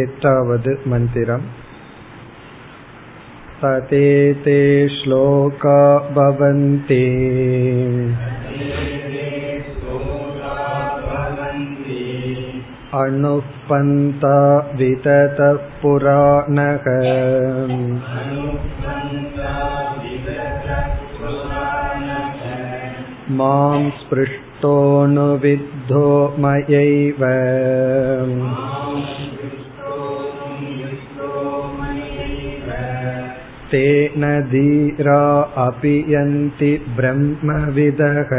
एतावद् मन्दिरम् ततेते श्लोका भवन्ति अणुः पन्ता विततः पुराणः मां स्पृष्टोऽनुविद्धो मयैव तेन धीरा अपि यन्ति ब्रह्मविदः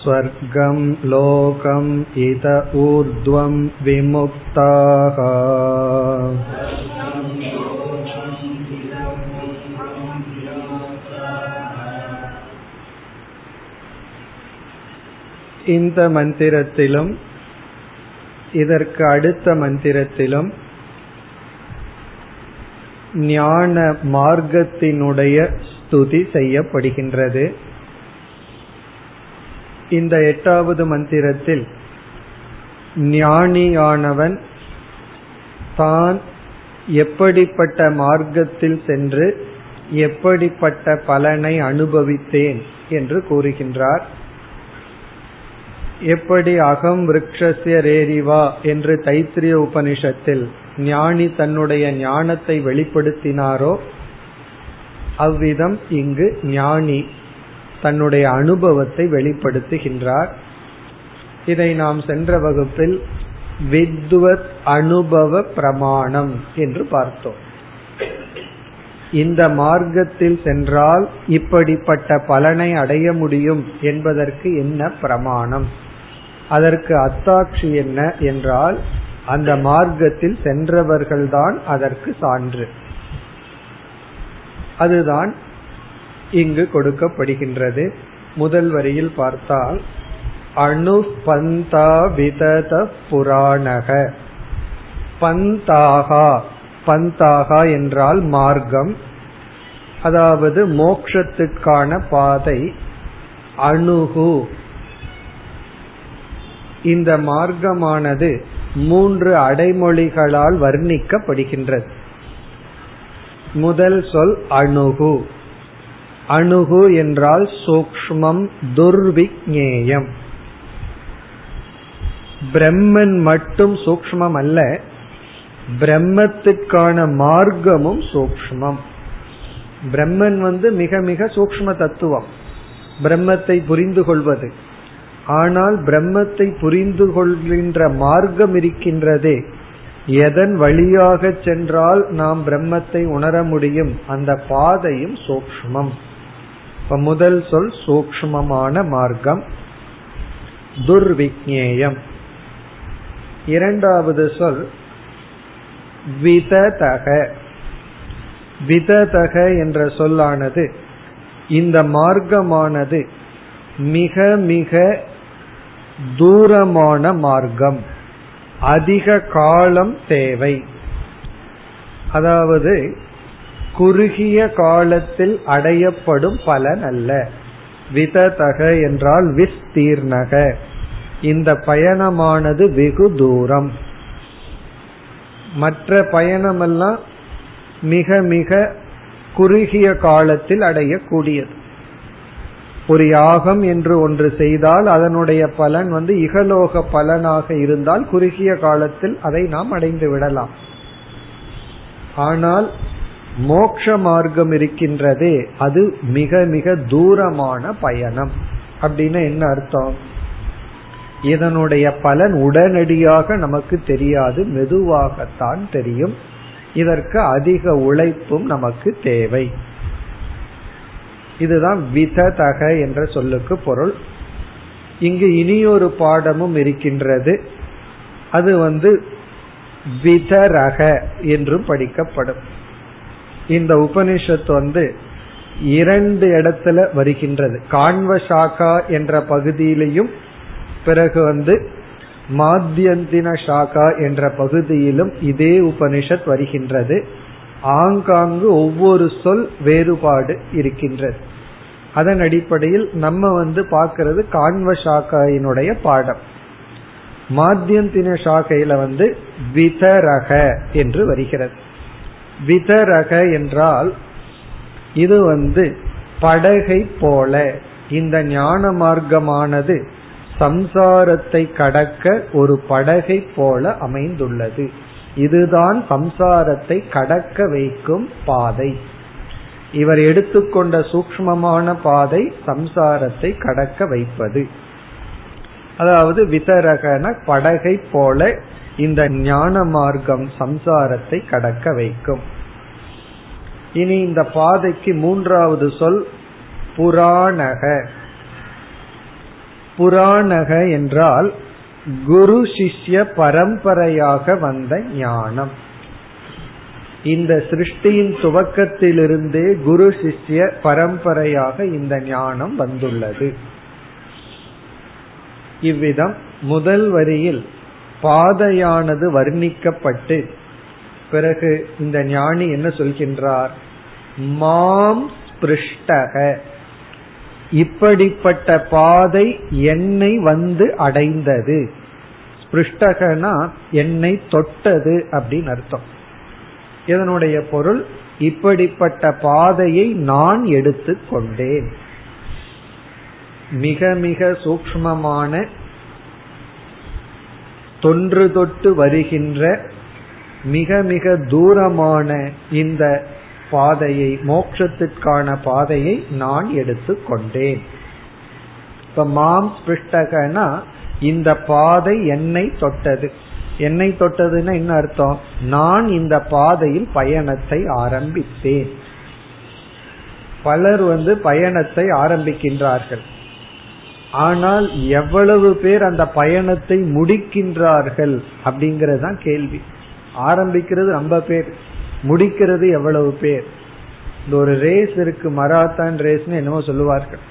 स्वर्गं लोकम् इत ऊर्ध्वं विमुक्ताः இந்த மந்திரத்திலும் இதற்கு அடுத்த மந்திரத்திலும் ஞான மார்க்கத்தினுடைய ஸ்துதி செய்யப்படுகின்றது. இந்த எட்டாவது மந்திரத்தில் ஞானியானவன் தான் எப்படிப்பட்ட மார்க்கத்தில் சென்று எப்படிப்பட்ட பலனை அனுபவித்தேன் என்று கூறுகின்றார். எப்படி அகம் விரக்ஷசிய ரேரிவா என்று தைத்திரிய உபனிஷத்தில் ஞானி தன்னுடைய ஞானத்தை வெளிப்படுத்தினாரோ அவ்விதம் இங்கு ஞானி தன்னுடைய அனுபவத்தை வெளிப்படுத்துகின்றார். இதை நாம் சென்ற வகுப்பில் வித்வத் அனுபவ பிரமாணம் என்று பார்த்தோம். இந்த மார்க்கத்தில் சென்றால் இப்படிப்பட்ட பலனை அடைய முடியும் என்பதற்கு என்ன பிரமாணம்? அதற்கு அத்தாட்சி என்ன என்றால் அந்த மார்க்கத்தில் சென்றவர்கள்தான் அதற்கு சான்று. அதுதான் இங்கு கொடுக்கப்படுகின்றது. முதல் வரியில் பார்த்தால் அணு விதத புராணக. பந்தாகா பந்தாகா என்றால் மார்க்கம். அதாவது மோக்ஷத்துக்கான பாதை அணுகு. இந்த மார்க்கமானது மூன்று அடைமொழிகளால் வர்ணிக்கப்படுகின்றது. முதல் சொல் அணுகு. அணுகு என்றால் சூக்மம் துர்விக்னேயம் பிரம்மன் மட்டும் சூக்மம் அல்ல பிரம்மத்துக்கான மார்க்கமும் சூக்மம் பிரம்மன் வந்து மிக மிக சூக்ம தத்துவம். பிரம்மத்தை புரிந்து கொள்வது. ஆனால் பிரம்மத்தை புரிந்து கொள்கின்ற மார்க்கம் இருக்கின்றதே. எதன் வழியாக சென்றால் நாம் பிரம்மத்தை உணர முடியும்? அந்த பாதையும் சூக்மம் இப்ப முதல் சொல் சூக்மமான மார்க்கம். துர்விக்னேயம் இரண்டாவது சொல் விததக. விததக என்ற சொல்லானது இந்த மார்க்கமானது மிக மிக தூரமான மார்க்கம். அதிக காலம் தேவை. அதாவது குறுகிய காலத்தில் அடையப்படும் பலன் அல்ல. விததக என்றால் விஸ்தீர்ணக. இந்த பயணமானது வெகு தூரம். மற்ற பயணமெல்லாம் மிக மிக குறுகிய காலத்தில் அடையக்கூடியது. ஒரு யாகம் என்று ஒன்று செய்தால் அதனுடைய பலன் வந்து இகலோக பலனாக இருந்தால் குறுகிய காலத்தில் அதை நாம் அடைந்து விடலாம். ஆனால் மோக்ஷ மார்க்கம் இருக்கின்றதே அது மிக மிக தூரமான பயணம். அப்படின்னு என்ன அர்த்தம்? இதனுடைய பலன் உடனடியாக நமக்கு தெரியாது மெதுவாகத்தான் தெரியும். இதற்கு அதிக உழைப்பும் நமக்கு தேவை. இதுதான் விததக என்ற சொல்லுக்கு பொருள். இங்கு இனியொரு பாடமும் இருக்கின்றது. அது வந்து விதரக என்றும் படிக்கப்படும். இந்த உபனிஷத் வந்து இரண்டு இடத்துல வருகின்றது. கான்வ சாக்கா என்ற பகுதியிலையும் பிறகு வந்து மாத்தியந்தின சாக்கா என்ற பகுதியிலும் இதே உபனிஷத் வருகின்றது. ஆங்காங்கு ஒவ்வொரு சொல் வேறுபாடு இருக்கின்றது. அதன் அடிப்படையில் நம்ம வந்து பார்க்கறது கான்வ சாக்கையினுடைய பாடம். மாத்தியந்தின சாக்கையில வந்து விதரக என்று வருகிறது. விதரக என்றால் இது வந்து படகை போல இந்த ஞான மார்க்கமானது சம்சாரத்தை கடக்க ஒரு படகை போல அமைந்துள்ளது. இதுதான் சம்சாரத்தை கடக்க வைக்கும் பாதை. இவர் எடுத்துக்கொண்ட சூக்மமான பாதை சம்சாரத்தை கடக்க வைப்பது. அதாவது விதரகன படகை போல இந்த ஞான மார்க்கம் சம்சாரத்தை கடக்க வைக்கும். இனி இந்த பாதைக்கு மூன்றாவது சொல் புராணக. புராணக என்றால் குரு சிஷ்ய பரம்பரையாக வந்த ஞானம். இந்த சிருஷ்டியின் துவக்கத்திலிருந்தே குரு சிஷ்ய பரம்பரையாக இந்த ஞானம் வந்துள்ளது. இவ்விதம் முதல் வரியில் பாதையானது வர்ணிக்கப்பட்டு பிறகு இந்த ஞானி என்ன சொல்கின்றார்? மாம் ஸ்பிருஷ்டக இப்படிப்பட்ட பாதை என்னை வந்து அடைந்தது. ஸ்பிருஷ்டகனா என்னை தொட்டது அப்படின்னு அர்த்தம். இதனுடைய பொருள்? இப்படிப்பட்ட பாதையை நான் எடுத்து கொண்டேன். மிக மிக சூக்மமான தொன்று தொட்டு வருகின்ற மிக மிக தூரமான இந்த பாதையை மோட்சத்திற்கான பாதையை நான் எடுத்து கொண்டேன். இப்ப மாம் ஸ்பிருஷ்டகனா இந்த பாதை என்னை தொட்டது. என்னை தொட்டதுன்னா என்ன அர்த்தம்? நான் இந்த பாதையில் பயணத்தை ஆரம்பித்தேன். பலர் வந்து பயணத்தை ஆரம்பிக்கின்றார்கள். ஆனால் எவ்வளவு பேர் அந்த பயணத்தை முடிக்கின்றார்கள் அப்படிங்கறது தான் கேள்வி. ஆரம்பிக்கிறது ரொம்ப பேர் முடிக்கிறது எவ்வளவு பேர்? இந்த ஒரு ரேஸ் இருக்கு மராத்தான் ரேஸ்னு என்னமோ சொல்லுவார்கள்.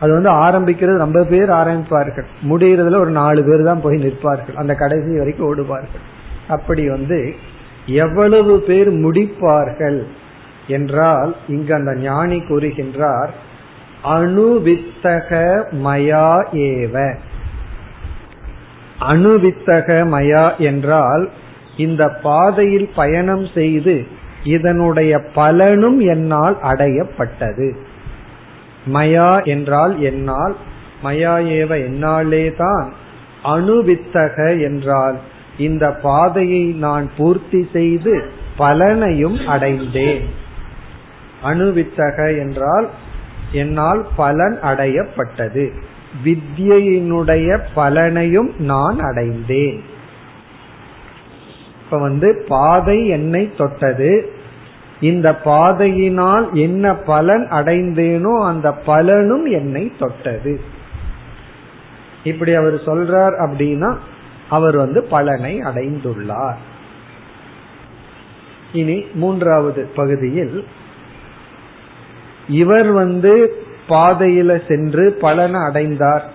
அது வந்து ஆரம்பிக்கிறது ரொம்ப பேர் ஆரம்பிப்பார்கள். முடிகிறதுல ஒரு நாலு பேர் தான் போய் நிற்பார்கள். அந்த கடைசி வரைக்கும் ஓடுவார்கள். அப்படி வந்து எவ்வளவு பேர் முடிப்பார்கள் என்றால் இங்கு அந்த ஞானி கூறுகின்றார் அணுவித்தக மயா ஏவ. அணுவித்தக மயா என்றால் இந்த பாதையில் பயணம் செய்து இதனுடைய பலனும் என்னால் அடையப்பட்டது. மயா என்றால் என்னால் மயா ஏவ என்னாலே தான் அணுவித்தக என்றால் இந்த பாதையை நான் பூர்த்தி செய்து பலனையும் அடைந்தேன். அணுவித்தக என்றால் என்னால் பலன் அடையப்பட்டது. வித்யினுடைய பலனையும் நான் அடைந்தேன். இப்ப வந்து பாதை என்னை தொட்டது. இந்த பாதையினால் என்ன பலன் அடைந்தேனோ அந்த பலனும் என்னை தொட்டது. இப்படி அவர் சொல்றார் அப்படின்னா அவர் வந்து பலனை அடைந்துள்ளார். இனி மூன்றாவது பகுதியில் இவர் வந்து பாதையில சென்று பலனை அடைந்தார்.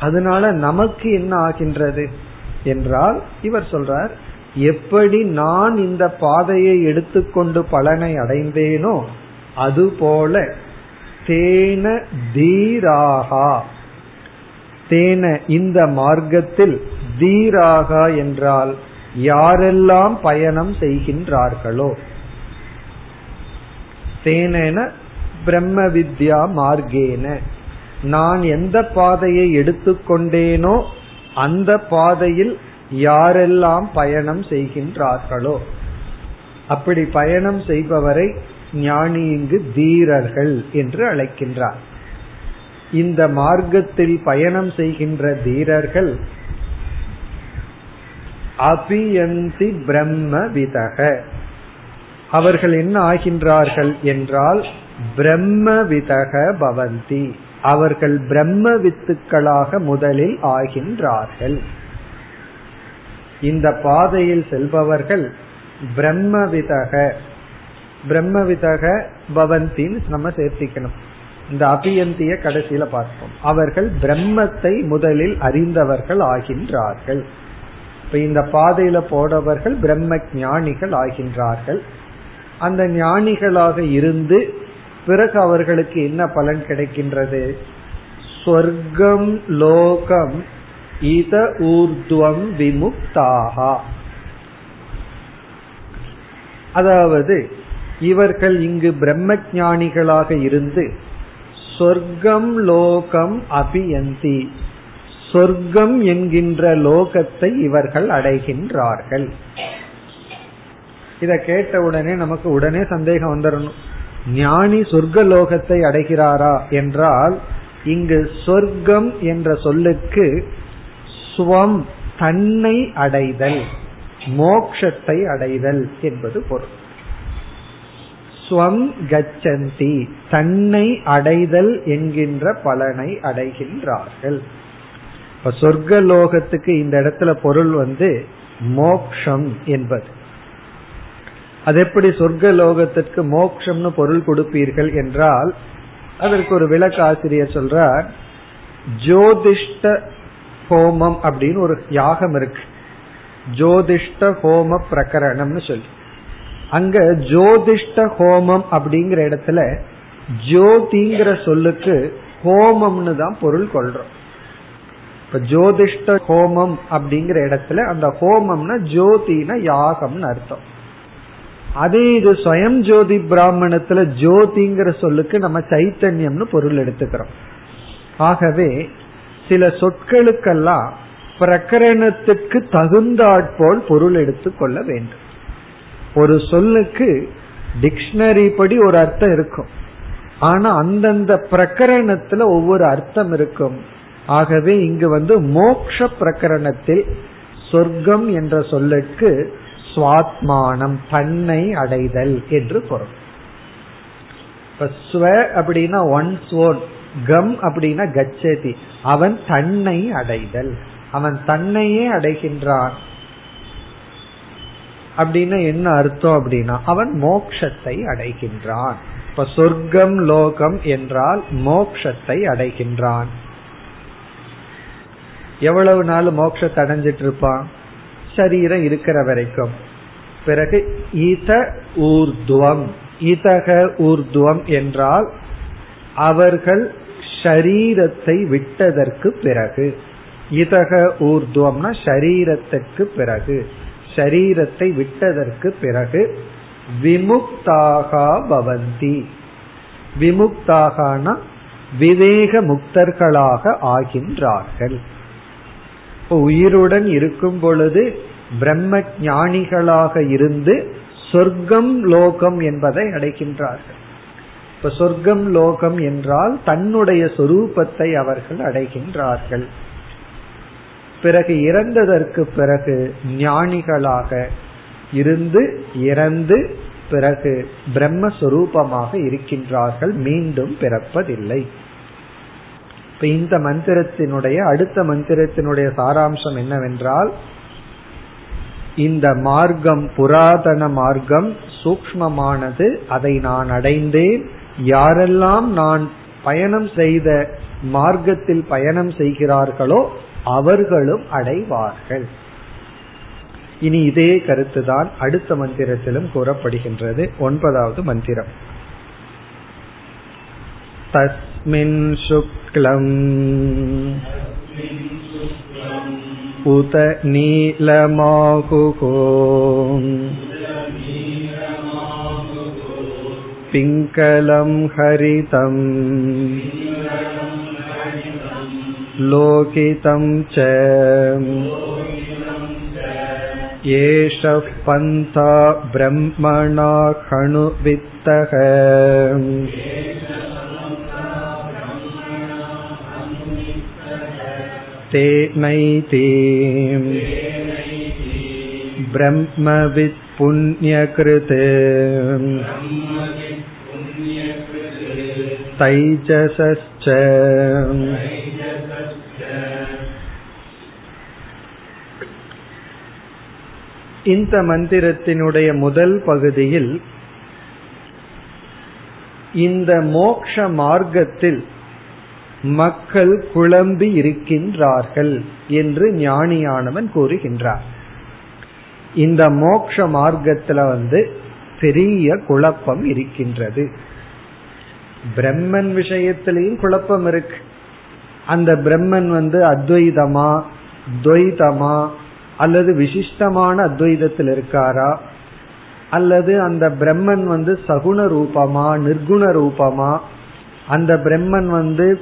அதனால நமக்கு என்ன ஆகின்றது? என்றால் இவர் சொல்றார் எப்படி நான் இந்த பாதையை எடுத்துக்கொண்டு பலனை அடைந்தேனோ அதுபோல தேன தீராகா. தேன இந்த மார்க்கத்தில் தீராகா என்றால் யாரெல்லாம் பயணம் செய்கின்றார்களோ. தேனென பிரம்ம வித்யா மார்க்கேன. நான் எந்த பாதையை எடுத்துக்கொண்டேனோ அந்த பாதையில் யாரெல்லாம் பயணம் செய்கின்றார்களோ. அப்படி பயணம் செய்பவரை ஞானி இங்கு தீரர்கள் என்று அழைக்கின்றார். இந்த மார்க்கத்தில் பயணம் செய்கின்ற தீரர்கள் அபியந்தி பிரம்ம விதக. அவர்கள் என்ன ஆகின்றார்கள் என்றால் பிரம்ம விதக பவந்தி. அவர்கள் பிரம்ம வித்துக்களாக முதலில் ஆகின்றார்கள். இந்த பாதையில் செல்பவர்கள் பிரம்மவிதக. பிரம்மவிதக பவந்தின்னு நம்ம சேர்த்திக்கணும். இந்த அபியந்திய கடைசியில பார்ப்போம். அவர்கள் பிரம்மத்தை முதலில் அறிந்தவர்கள் ஆகின்றார்கள். இப்ப இந்த பாதையில போடவர்கள் பிரம்ம ஞானிகள் ஆகின்றார்கள். அந்த ஞானிகளாக இருந்து பிறகு அவர்களுக்கு என்ன பலன் கிடைக்கின்றது? சொர்க்கம் லோகம் இத ஊர்துவம் விமுக்தாகா அதாவது இவர்கள் இங்கு பிரம்ம ஞானிகளாக இருந்து சொர்க்கம் லோகம் அபியந்தி. சொர்க்கம் என்கின்ற லோகத்தை இவர்கள் அடைகின்றார்கள். இத கேட்ட உடனே நமக்கு உடனே சந்தேகம் வந்துடணும் ஞானி சொர்க்க லோகத்தை அடைகிறாரா என்றால் இங்கு சொர்க்கம் என்ற சொல்லுக்கு ஸ்வம் தன்னை அடைதல் மோக்ஷத்தை அடைதல் என்பது பொருள். ஸ்வம் கச்சந்தி தன்னை அடைதல் என்கின்ற பலனை அடைகின்றார்கள். இப்ப சொர்க்க லோகத்துக்கு இந்த இடத்துல பொருள் வந்து மோக்ஷம் என்பது. அது எப்படி சொர்க்க லோகத்திற்கு மோக்ஷம்னு பொருள் கொடுப்பீர்கள் என்றால் அதற்கு ஒரு விளக்காசிரியர் சொல்றார் ஜோதிஷ்ட ஹோமம் அப்படின்னு ஒரு யாகம் இருக்கு. ஜோதிஷ்ட ஹோம பிரகரணம்னு சொல்லி. அங்க ஜோதிஷ்ட ஹோமம் அப்படிங்கிற இடத்துல ஜோதிங்கிற சொல்லுக்கு ஹோமம்னு தான் பொருள் கொள்றோம். இப்ப ஜோதிஷ்ட ஹோமம் அப்படிங்கிற இடத்துல அந்த ஹோமம்னா ஜோதினா யாகம்னு அர்த்தம். அதே இது சுயம் ஜோதி பிராமணத்துல ஜோதிங்கிற சொல்லுக்கு நம்ம சைத்தன்யம்னு பொருள் எடுத்துக்கிறோம். ஆகவே சில சொற்களுக்கெல்லாம் பிரகரணத்துக்கு தகுந்தாற்போல் பொருள் எடுத்துக்கொள்ள வேண்டும். ஒரு சொல்லுக்கு டிக்ஷனரி படி ஒரு அர்த்தம் இருக்கும். ஆனா அந்தந்த பிரகரணத்துல ஒவ்வொரு அர்த்தம் இருக்கும். ஆகவே இங்கு வந்து மோக்ஷ பிரகரணத்தில் சொர்க்கம் என்ற சொல்லுக்கு சுவாத்மானம் தன்னை அடைதல் என்று பொருள். ஸ்வ அப்படின்னா ஒன்ஸ் ஓன் கம் அப்படின்னா கச்சதி. அவன் தன்னை அடைதல். அவன் தன்னையே அடைகின்றான். அப்படின்னா என்ன அர்த்தம் அப்படின்னா அவன் மோக்ஷத்தை அடைகின்றான். இப்ப சொர்க்கம் லோகம் என்றால் மோக்ஷத்தை அடைகின்றான். எவ்வளவு நாள் மோட்சத்தை அடைஞ்சிட்டு இருப்பான்? சரீரம் இருக்கிற வரைக்கும். பிறகு இத ஊர்துவம். இதக ஊர்துவம் என்றால் அவர்கள் ஷரீரத்தை விட்டதற்கு பிறகு. இதக ஊர்துவம்னா ஷரீரத்திற்கு பிறகு. ஷரீரத்தை விட்டதற்கு பிறகு விமுக்தாகா பவந்தி. விமுக்தாகனா விவேக முக்தர்களாக ஆகின்றார்கள். உயிருடன் இருக்கும் பொழுது பிரம்ம ஞானிகளாக இருந்து சொர்க்கம் லோகம் என்பதை அடைகின்றார்கள் இப்ப சொர்க்கம் லோகம் என்றால் தன்னுடைய சொரூபத்தை அவர்கள் அடைகின்றார்கள். பிறகு இறந்ததற்கு பிறகு ஞானிகளாக இருந்து இறந்து பிறகு பிரம்மஸ்வரூபமாக இருக்கின்றார்கள். மீண்டும் பிறப்பதில்லை. இப்ப இந்த மந்திரத்தினுடைய அடுத்த மந்திரத்தினுடைய சாராம்சம் என்னவென்றால் இந்த மார்க்கம் புராதன மார்க்கம் சூக்மமானது அதை நான் அடைந்தேன். யாரெல்லாம் நான் பயணம் செய்த மார்க்கத்தில் பயணம் செய்கிறார்களோ அவர்களும் அடைவார்கள். இனி இதே கருத்துதான் அடுத்த மந்திரத்திலும் கூறப்படுகின்றது. ஒன்பதாவது மந்திரம். தஸ்மின் சுக்லம் உத நீலமாகுகோ पिङ्गलं हरितम् लोकितं च एषः पन्था ब्रह्मणा खणुवित्तः तेनैति ब्रह्मवित् தைஜசஸ்ச இந்த மந்திரத்தினுடைய முதல் பகுதியில் இந்த மோக்ஷ மார்க்கத்தில் மக்கள் குழம்பி இருக்கின்றார்கள் என்று ஞானியானவன் கூறுகின்றார் இந்த மோக்ஷ மார்க்கத்தில் வந்து பெரிய குழப்பம் இருக்கின்றது. பிரம்மன் விஷயத்திலையும் குழப்பம் இருக்கு. அந்த பிரம்மன் வந்து அத்வைதமா துவைதமா அல்லது விசிஷ்டமான அத்வைதத்தில் இருக்காரா? அல்லது அந்த பிரம்மன் வந்து சகுண ரூபமா நிர்குண ரூபமா? அந்த பிரம்மன் வந்து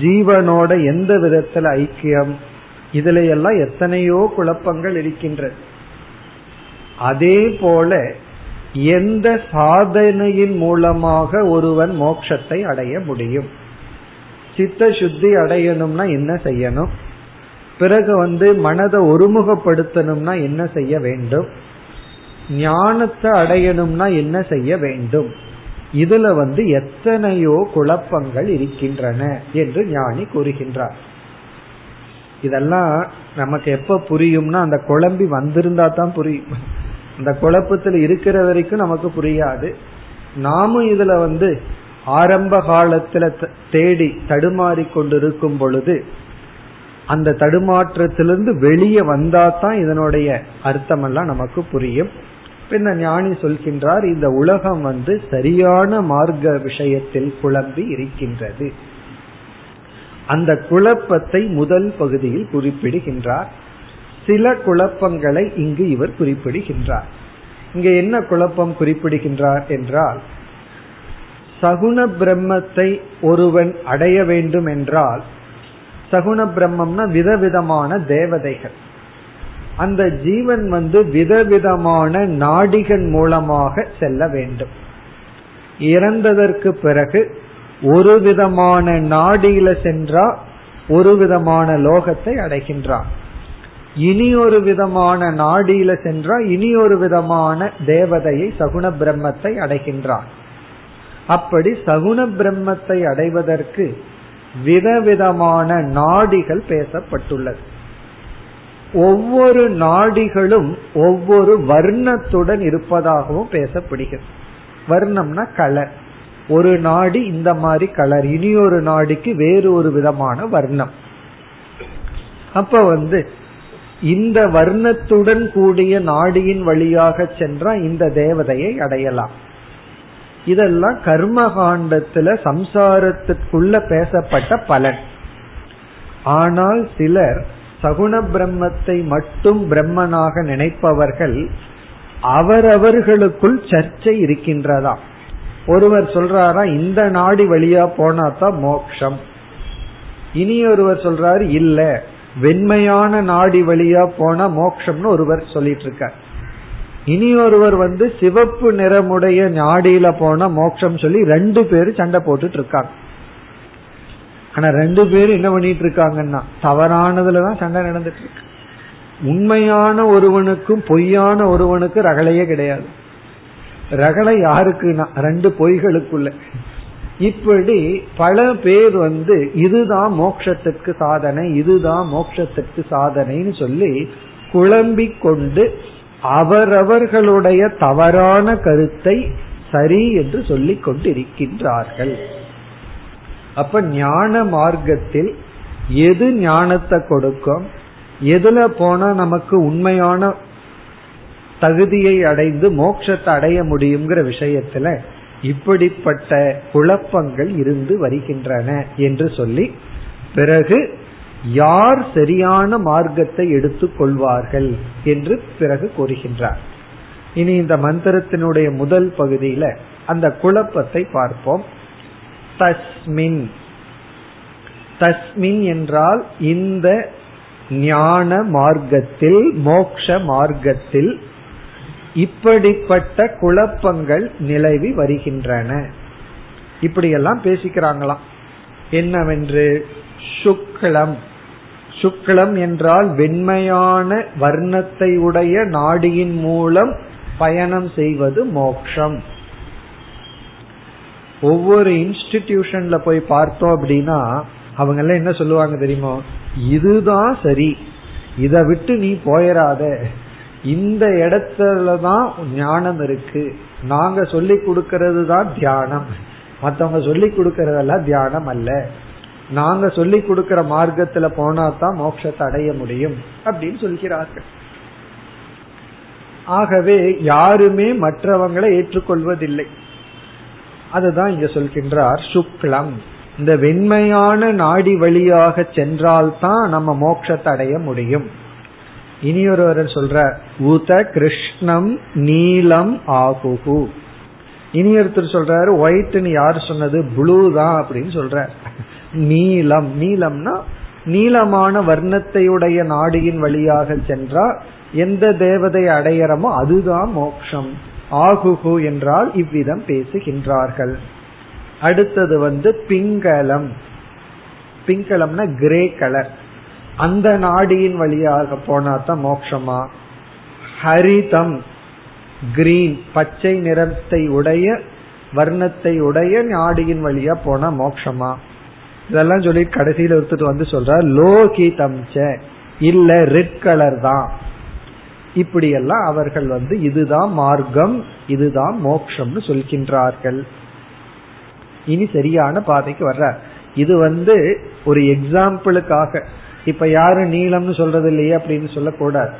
ஜீவனோட எந்த விதத்துல ஐக்கியம்? இதுல எல்லாம் எத்தனையோ குழப்பங்கள் இருக்கின்றது அதே போல எந்த சாதனையின் மூலமாக ஒருவன் மோட்சத்தை அடைய முடியும்? சித்த சுத்தி அடையணும்னா என்ன செய்யணும்? பிறகு வந்து மனதை ஒருமுகப்படுத்தணும்னா என்ன செய்ய வேண்டும்? ஞானத்தை அடையணும்னா என்ன செய்ய வேண்டும்? இதுல வந்து எத்தனையோ குழப்பங்கள் இருக்கின்றன என்று ஞானி கூறுகின்றார். இதெல்லாம் நமக்கு எப்ப புரியும்னா அந்த குழம்பி வந்திருந்தா தான் புரியும். அந்த குழப்பத்தில் இருக்கிற வரைக்கும் நமக்கு புரியாது. நாமும் இதுல வந்து ஆரம்ப காலத்துல தேடி தடுமாறி கொண்டிருக்கும் பொழுது அந்த தடுமாற்றத்திலிருந்து வெளியே வந்தா தான் இதனுடைய அர்த்தமெல்லாம் நமக்கு புரியும். இந்த ஞானி சொல்கின்றார் இந்த உலகம் வந்து சரியான மார்க்க விஷயத்தில் குழம்பி இருக்கின்றது. அந்த குழப்பத்தை முதல் பகுதியில் குறிப்பிடுகின்றார். சில குழப்பங்களை இங்கு இவர் குறிப்பிடுகின்றார். இங்க என்ன குழப்பம் குறிப்பிடுகின்றார் என்றால் சகுண பிரம்மத்தை ஒருவன் அடைய வேண்டும் என்றால் சகுண பிரம்மம்னா விதவிதமான தேவதைகள். அந்த ஜீவன் வந்து விதவிதமான நாடிகள் மூலமாக செல்ல வேண்டும். இறந்ததற்கு பிறகு ஒரு விதமான நாடியில சென்றா ஒரு விதமான லோகத்தை அடைகின்றான். இனி ஒரு விதமான நாடியில சென்றா இனி ஒரு விதமான தேவதையை சகுண பிரம்மத்தை அடைகின்றான். அப்படி சகுண பிரம்மத்தை அடைவதற்கு விதவிதமான நாடிகள் பேசப்பட்டுள்ளது. ஒவ்வொரு நாடிகளும் ஒவ்வொரு வர்ணத்துடன் இருப்பதாகவும் பேசப்படுகிறது. வர்ணம்னா கலர். ஒரு நாடி இந்த மாதிரி கலர் இனி ஒரு நாடிக்கு வேறு ஒரு விதமான வர்ணம். அப்ப வந்து இந்த வர்ணத்துடன் கூடிய நாடியின் வழியாக சென்றா இந்த தேவதையை அடையலாம். இதெல்லாம் கர்ம காண்டத்துல பேசப்பட்ட பலன். ஆனால் சிலர் சகுண பிரம்மத்தை மட்டும் பிரம்மனாக நினைப்பவர்கள் அவரவர்களுக்குள் சர்ச்சை இருக்கின்றதா ஒருவர் சொல்றாரா இந்த நாடி வழியா போனா தான் மோக்ஷம். இனி ஒருவர் சொல்றாரு இல்ல. வெண்மையான நாடி வழியா போனா மோக்ஷம்னு ஒருவர் சொல்லிட்டு இருக்கார் இனி ஒருவர் வந்து சிவப்பு நிறமுடைய நாடியில போனா மோட்சம் சொல்லி ரெண்டு பேரும் சண்டை போட்டுட்டு இருக்காங்க ஆனா ரெண்டு பேரும் என்ன பண்ணிட்டு இருக்காங்கன்னா தவறானதுலதான் சண்டை நடந்துட்டு இருக்கு உண்மையான ஒருவனுக்கும் பொய்யான ஒருவனுக்கும் ரகலையே கிடையாது. ரகலை யாருக்குன்னா ரெண்டு பொய்களுக்குள்ள. இப்படி பல பேர் வந்து இதுதான் மோட்சத்துக்கு சாதனை இதுதான் மோட்சத்துக்கு சாதனைன்னு சொல்லி குழம்பிக் கொண்டு அவரவர்களுடைய தவறான கருத்தை சரி என்று சொல்லிக் கொண்டிருக்கின்றார்கள். அப்ப ஞான மார்க்கத்தில் எது ஞானத்தை கொடுக்கும்? எதுல போனா நமக்கு உண்மையான தகுதியை அடைந்து மோட்சத்தை அடைய முடியுங்கிற விஷயத்துல இப்படிப்பட்ட குழப்பங்கள் இருந்து வருகின்றன என்று சொல்லி பிறகு யார் சரியான மார்க்கத்தை எடுத்துக் கொள்வார்கள் என்று பிறகு கூறுகின்றார். இனி இந்த மந்திரத்தினுடைய முதல் பகுதியில அந்த குழப்பத்தை பார்ப்போம். தஸ்மின். தஸ்மின் என்றால் இந்த ஞான மார்க்கத்தில் மோக்ஷ மார்க்கத்தில் இப்படிப்பட்ட குழப்பங்கள் நிலவி வருகின்றன. இப்படியெல்லாம் பேசிக்கிறாங்களாம். என்னவென்று? சுக்லம். சுக்லம் என்றால் வெண்மையான வர்ணத்தை உடைய நாடியின் மூலம் பயணம் செய்வது மோக்ஷம். ஒவ்வொரு இன்ஸ்டிடியூஷன்ல போய் பார்த்தோம் அப்படின்னா அவங்க எல்லாம் என்ன சொல்லுவாங்க தெரியுமோ? இதுதான் சரி. இதை விட்டு நீ போயிடாத இந்த இடத்துலதான் ஞானம் இருக்கு. நாங்க சொல்லி கொடுக்கறது தான் தியானம். மத்தவங்க சொல்லி கொடுக்கறதெல்லாம் தியானம் அல்ல. நாங்க சொல்லி கொடுக்கிற மார்க்கத்துல போனா தான் மோட்சத்தை அடைய முடியும் அப்படின்னு சொல்கிறார்கள். ஆகவே யாருமே மற்றவங்களை ஏற்றுக்கொள்வதில்லை. அதுதான் இங்க சொல்கின்றார் சுக்லம். இந்த வெண்மையான நாடி வழியாக சென்றால்தான் நம்ம மோட்சத்தை அடைய முடியும். இனியொருவர் சொல்ற உத கிருஷ்ணம் நீலம் ஆகுகு. இனி ஒருத்தர் சொல்றாரு ஒயிட்னு யார் சொன்னது? ப்ளூ தான் அப்படின்னு சொல்ற நீலம் நீலம்னா நீளமான வர்ணத்தையுடைய நாடியின் வழியாக சென்றா எந்த தேவதை அடையறமோ அதுதான் மோக்ஷம். ஆகுகு என்றால் இவ்விதம் பேசுகின்றார்கள். அடுத்தது வந்து பிங்களம். பிங்களம்னா கிரே கலர். அந்த நாடியின் வழியாக போனா தான் மோட்சமா? ஹரிதம் கிரீன் பச்சை நிறத்தை உடைய வர்ணத்தை உடைய நாடியின் வழியா போனா மோட்சமா? இதெல்லாம் சொல்லி கடைசியில ஒருத்தர் வந்து சொல்ற லோகிதம் இல்ல ரெட் கலர் தான். இப்படியெல்லாம் அவர்கள் வந்து இதுதான் மார்க்கம் இதுதான் மோக்ஷம்னு சொல்கின்றார்கள். இனி சரியான பாதைக்கு வர்ற இது வந்து ஒரு எக்ஸாம்பிளுக்காக இப்ப யாரு நீளம்னு சொல்றது இல்லையே அப்படின்னு சொல்லக்கூடாது.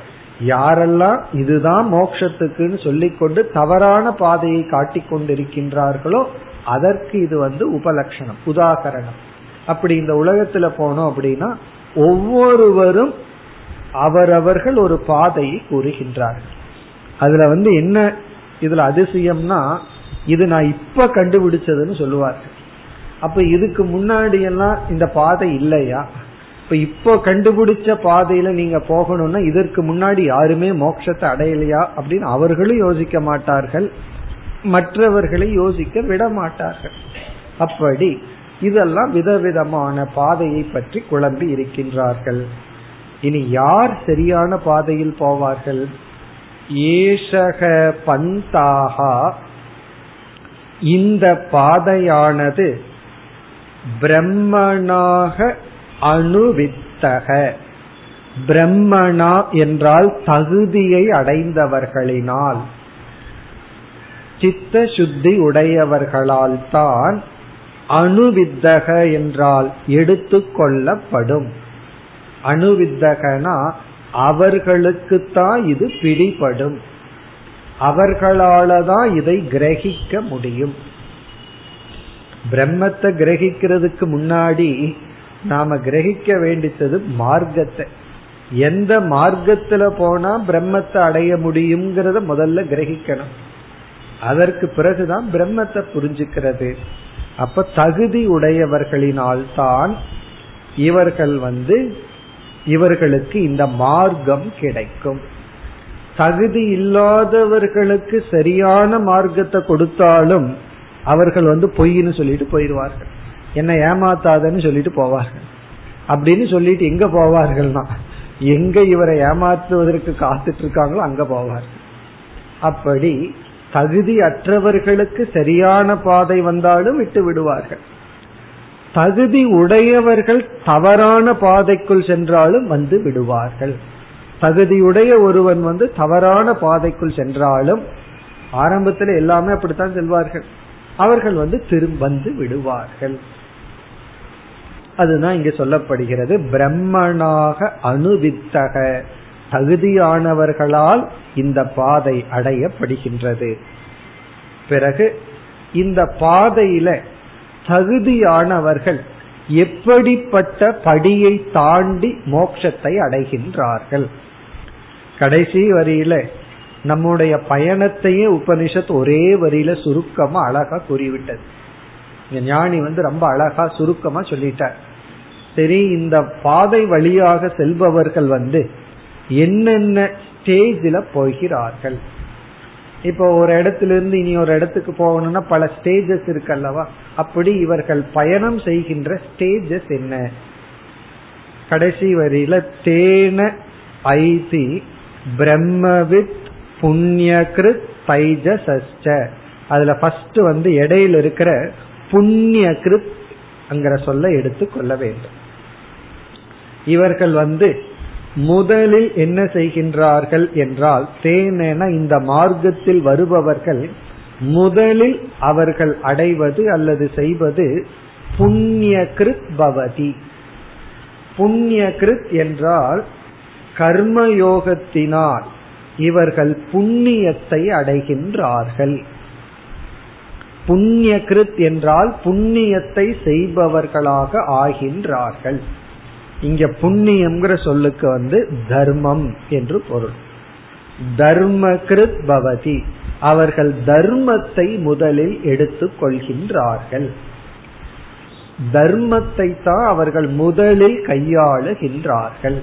யாரெல்லாம் இதுதான் மோக்ஷத்துக்குன்னு சொல்லிக்கொண்டு தவறான பாதையை காட்டிக் கொண்டிருக்கின்றார்களோ அதற்கு இது வந்து உபலட்சணம் உதாகரணம். அப்படி இந்த உலகத்துல போனோம் அப்படின்னா ஒவ்வொருவரும் அவரவர்கள் ஒரு பாதையை கூறுகின்றார்கள். அதுல வந்து என்ன இதுல அதிசயம்னா இது நான் இப்ப கண்டுபிடிச்சதுன்னு சொல்லுவார்கள். அப்ப இதுக்கு முன்னாடி எல்லாம் இந்த பாதை இல்லையா? இப்ப இப்போ கண்டுபிடிச்ச பாதையில நீங்க போகணும்னா இதற்கு முன்னாடி யாருமே மோட்சத்தை அடையலையா அப்படின்னு அவர்களும் யோசிக்க மாட்டார்கள். மற்றவர்களை யோசிக்க விட மாட்டார்கள். அப்படி இதெல்லாம் விதவிதமான பாதையை பற்றி குழம்பி இருக்கின்றார்கள். இனி யார் சரியான பாதையில் போவார்கள்? ஏஷக பந்தாகா. இந்த பாதையானது பிரம்மனாக அணுவித்தக. பிரம்மனா என்றால் தகுதியை அடைந்தவர்களினால். சித்த சுத்தி உடையவர்களால் தான் அணுவித்தக என்றால் எடுத்துக்கொள்ளப்படும் அணுவித்தகனா அவர்களுக்குத்தான் இது பிடிபடும். அவர்களால தான் இதை கிரகிக்க முடியும். பிரம்மத்தை கிரகிக்கிறதுக்கு முன்னாடி நாம கிரகிக்க வேண்டித்தது மார்க்கத்தை. எந்த மார்க்கத்துல போனா பிரம்மத்தை அடைய முடியுங்கிறத முதல்ல கிரகிக்கணும். அதற்கு பிறகுதான் பிரம்மத்தை புரிஞ்சுக்கிறது. அப்ப தகுதி உடையவர்களினால் தான் இவர்கள் வந்து இவர்களுக்கு இந்த மார்க்கம் கிடைக்கும். தகுதி இல்லாதவர்களுக்கு சரியான மார்க்கத்தை கொடுத்தாலும் அவர்கள் வந்து பொய்ன்னு சொல்லிட்டு போயிடுவார்கள். என்ன ஏமாத்தாதன்னு சொல்லிட்டு போவார்கள். அப்படின்னு சொல்லிட்டு எங்க போவார்கள்னா எங்க இவரை ஏமாற்றுவதற்கு காத்துட்டு இருக்காங்களோ அங்க போவார்கள். அப்படி தகுதி அற்றவர்களுக்கு சரியான பாதை வந்தாலும் விட்டு விடுவார்கள். தகுதி உடையவர்கள் தவறான பாதைக்குள் சென்றாலும் வந்து விடுவார்கள். தகுதியுடைய ஒருவன் வந்து தவறான பாதைக்குள் சென்றாலும் ஆரம்பத்தில் எல்லாமே அப்படித்தான் செல்வார்கள். அவர்கள் வந்து திரும்ப வந்து விடுவார்கள். அதுதான் இங்கு சொல்லப்படுகிறது. பிரம்மனாக அணுவித்தக. தகுதியானவர்களால் இந்த பாதை அடையப்படுகின்றது. பிறகு இந்த பாதையில தகுதியானவர்கள் எப்படிப்பட்ட படியை தாண்டி மோட்சத்தை அடைகின்றார்கள்? கடைசி வரியில நம்முடைய பயணத்தையே உபனிஷத் ஒரே வரியில சுருக்கமா அழகா கூறிவிட்டது. ஞானி வந்து ரொம்ப அழகா சுருக்கமா சொல்லிட்டார். சரி இந்த பாதை வழியாக செல்பவர்கள் வந்து என்னென்ன ஸ்டேஜில் போகிறார்கள்? இப்போ ஒரு இடத்துல இருந்து இனி ஒரு இடத்துக்கு போகணும்னா பல ஸ்டேஜஸ் இருக்கல்லவா? அப்படி இவர்கள் பயணம் செய்கின்ற ஸ்டேஜஸ் என்ன? கடைசி வரியில தேன ஐதி பிரம்மவித் புண்ணியகிருத் தைஜசஸ்ட அதுல ஃபர்ஸ்ட் வந்து இடையில இருக்கிற புண்ணிய கிருத் அங்கிற சொல்ல எடுத்துக்கொள்ள வேண்டும். இவர்கள் வந்து முதலில் என்ன செய்கின்றார்கள் என்றால் தேனென இந்த மார்க்கத்தில் வருபவர்கள் முதலில் அவர்கள் அடைவது அல்லது செய்வது புண்ணியகிருத் பவதி. புண்ணியகிருத் என்றால் கர்மயோகத்தினால் இவர்கள் புண்ணியத்தை அடைகின்றார்கள். புண்ணிய கிருத் என்றால் புண்ணியத்தை செய்பவர்களாக ஆகின்றார்கள். இங்க புண்ணியம்ங்கிற சொல்லுக்கு வந்து தர்மம் என்று பொருள். தர்ம கிருத் பவதி. அவர்கள் தர்மத்தை முதலில் எடுத்துக் கொள்கின்றார்கள். தர்மத்தை தான் அவர்கள் முதலில் கையாளுகின்றார்கள்.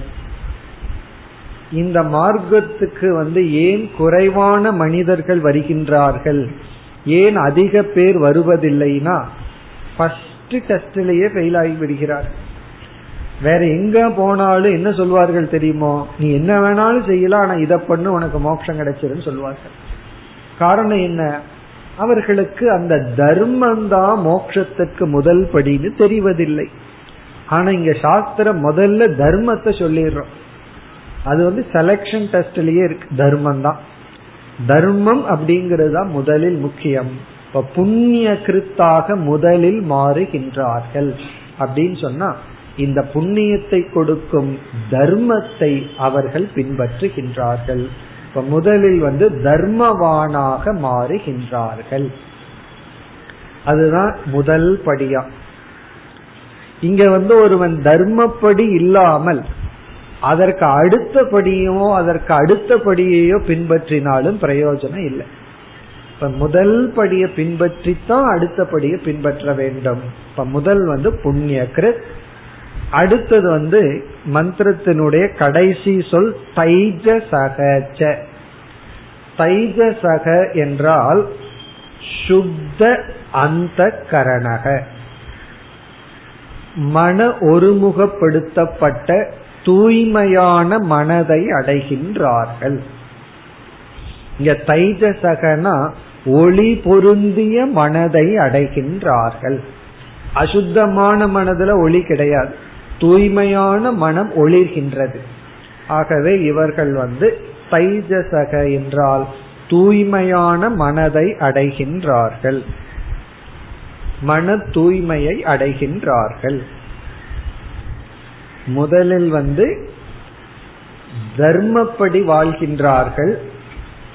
இந்த மார்க்கத்துக்கு வந்து ஏன் குறைவான மனிதர்கள் வருகின்றார்கள்? ஏன் அதிக பேர் வருவதில்லைனா ஃபர்ஸ்ட் டெஸ்ட்லயே ஃபெயில் ஆகி விடுகிறார். வேற எங்க போனாலும் என்ன சொல்வார்கள் தெரியுமோ? நீ என்ன வேணாலும் செய்யலாம் ஆனா இதை பண்ணு உனக்கு மோட்சம் கிடைச்சிருன்னு சொல்வார்கள். காரணம் என்ன? அவர்களுக்கு அந்த தர்மம் தான் மோட்சத்துக்கு முதல் படின்னு தெரிவதில்லை. ஆனா இங்க சாஸ்திரம் முதல்ல தர்மத்தை சொல்லிடுறோம். அது வந்து செலக்ஷன் டெஸ்ட்லயே இருக்கு. தர்மம் தான். தர்மம் அப்படிங்கிறது தான் முதலில் முக்கியம். இப்ப புண்ணிய கிருத்தாக முதலில் மாறுகின்றார்கள். அப்படின்னு சொன்னா இந்த புண்ணியத்தை கொடுக்கும் தர்மத்தை அவர்கள் பின்பற்றுகின்றார்கள். இப்ப முதலில் வந்து தர்மவானாக மாறுகின்றார்கள். அதுதான் முதல் படியா. இங்க வந்து ஒருவன் தர்மப்படி இல்லாமல் அதற்கு அடுத்தபடியோ அதற்கு அடுத்தபடியோ பின்பற்றினாலும் பிரயோஜனம் இல்லை. இப்ப முதல் படியை பின்பற்றித்தான் அடுத்தபடியை பின்பற்ற வேண்டும். இப்ப முதல் வந்து புண்ணிய கிருத். அடுத்தது வந்து மந்திரத்தினுடைய கடைசி சொல் தைஜசக தைஜசக என்றால் சுத்த அந்த கரணக மன ஒருமுகப்படுத்தப்பட்ட தூய்மையான மனதை அடைகின்றார்கள். இங்க தைஜசகனா ஒளி பொருந்திய மனதை அடைகின்றார்கள். அசுத்தமான மனதுல ஒளி கிடையாது. தூய்மையான மனம் ஒளிர்கின்றது. ஆகவே இவர்கள் வந்து தைஜசக என்றால் தூய்மையான மனதை அடைகின்றார்கள். மன தூய்மையை அடைகின்றார்கள். முதலில் வந்து தர்மப்படி வாழ்கின்றார்கள்.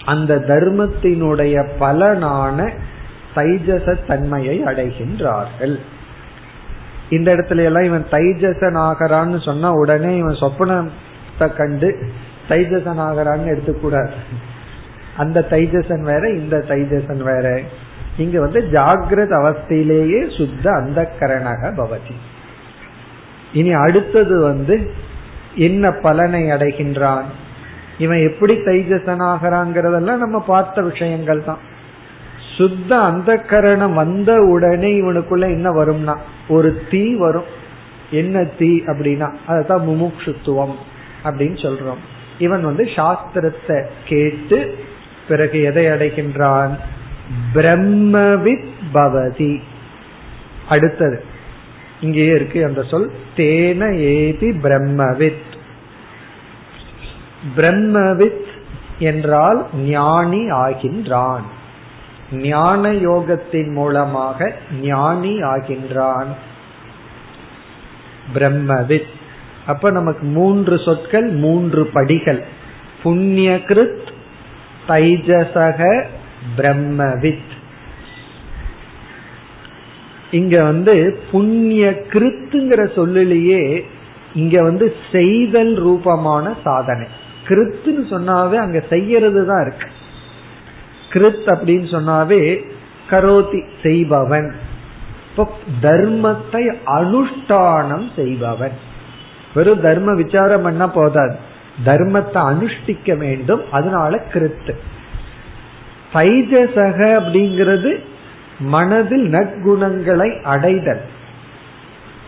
அந்த தர்மத்தினுடைய பலனான தைஜச தன்மையை அடைகின்றார்கள். இந்த இடத்துல எல்லாம் இவன் தைஜசன் ஆகிறான்னு சொன்னா உடனே இவன் சொப்பனத்தை கண்டு தைஜசன் ஆகிறான்னு எடுத்துக்கூடாது. அந்த தைஜசன் வேற இந்த தைஜசன் வேற. இங்க வந்து ஜாகிரத அவஸ்தையிலேயே சுத்த அந்த கரணக பவதி. இனி அடுத்தது வந்து என்ன பலனை அடைகின்றான்? இவன் எப்படி தைஜசனாகிறாங்கிறதெல்லாம் நம்ம பார்த்த விஷயங்கள் தான். சுத்த அந்த கரணம் வந்த உடனே இவனுக்குள்ள என்ன வரும்னா ஒரு தீ வரும். என்ன தீ அப்படின்னா அதுதான் முமுட்சுத்துவம் அப்படின்னு சொல்றோம். இவன் வந்து சாஸ்திரத்தை கேட்டு பிறகு எதை அடைகின்றான்? பிரம்மவித் பவதி. அடுத்தது இங்கேயே இருக்கு அந்த சொல். தேன ஏதி பிரம்மவித். பிரம்மவித் என்றால் ஞானி ஆகின்றான். ஞான யோகத்தின் மூலமாக ஞானி ஆகின்றான். பிரம்மவித். அப்ப நமக்கு மூன்று சொற்கள் மூன்று படிகள். புண்ணியகிருத் தைஜசக பிரம்மவித். இங்க வந்து புண்ணிய கிருத்துங்கிற சொல்லிலேயே இங்க வந்து செய்தல் ரூபமான சாதனை. கிருத்துன்னு சொன்னாவே அங்க செய்யறது தான் இருக்கு. கிருத் அப்படின்னு சொன்னாவே கரோதி செய்பவன். தர்மத்தை அனுஷ்டானம் செய்பவன். வெறும் தர்ம விசாரம் பண்ண போதாது. தர்மத்தை அனுஷ்டிக்க வேண்டும். அதனால கிருத்து. தைஜசக அப்படிங்கிறது மனதில் நற்குணங்களை அடைதல்.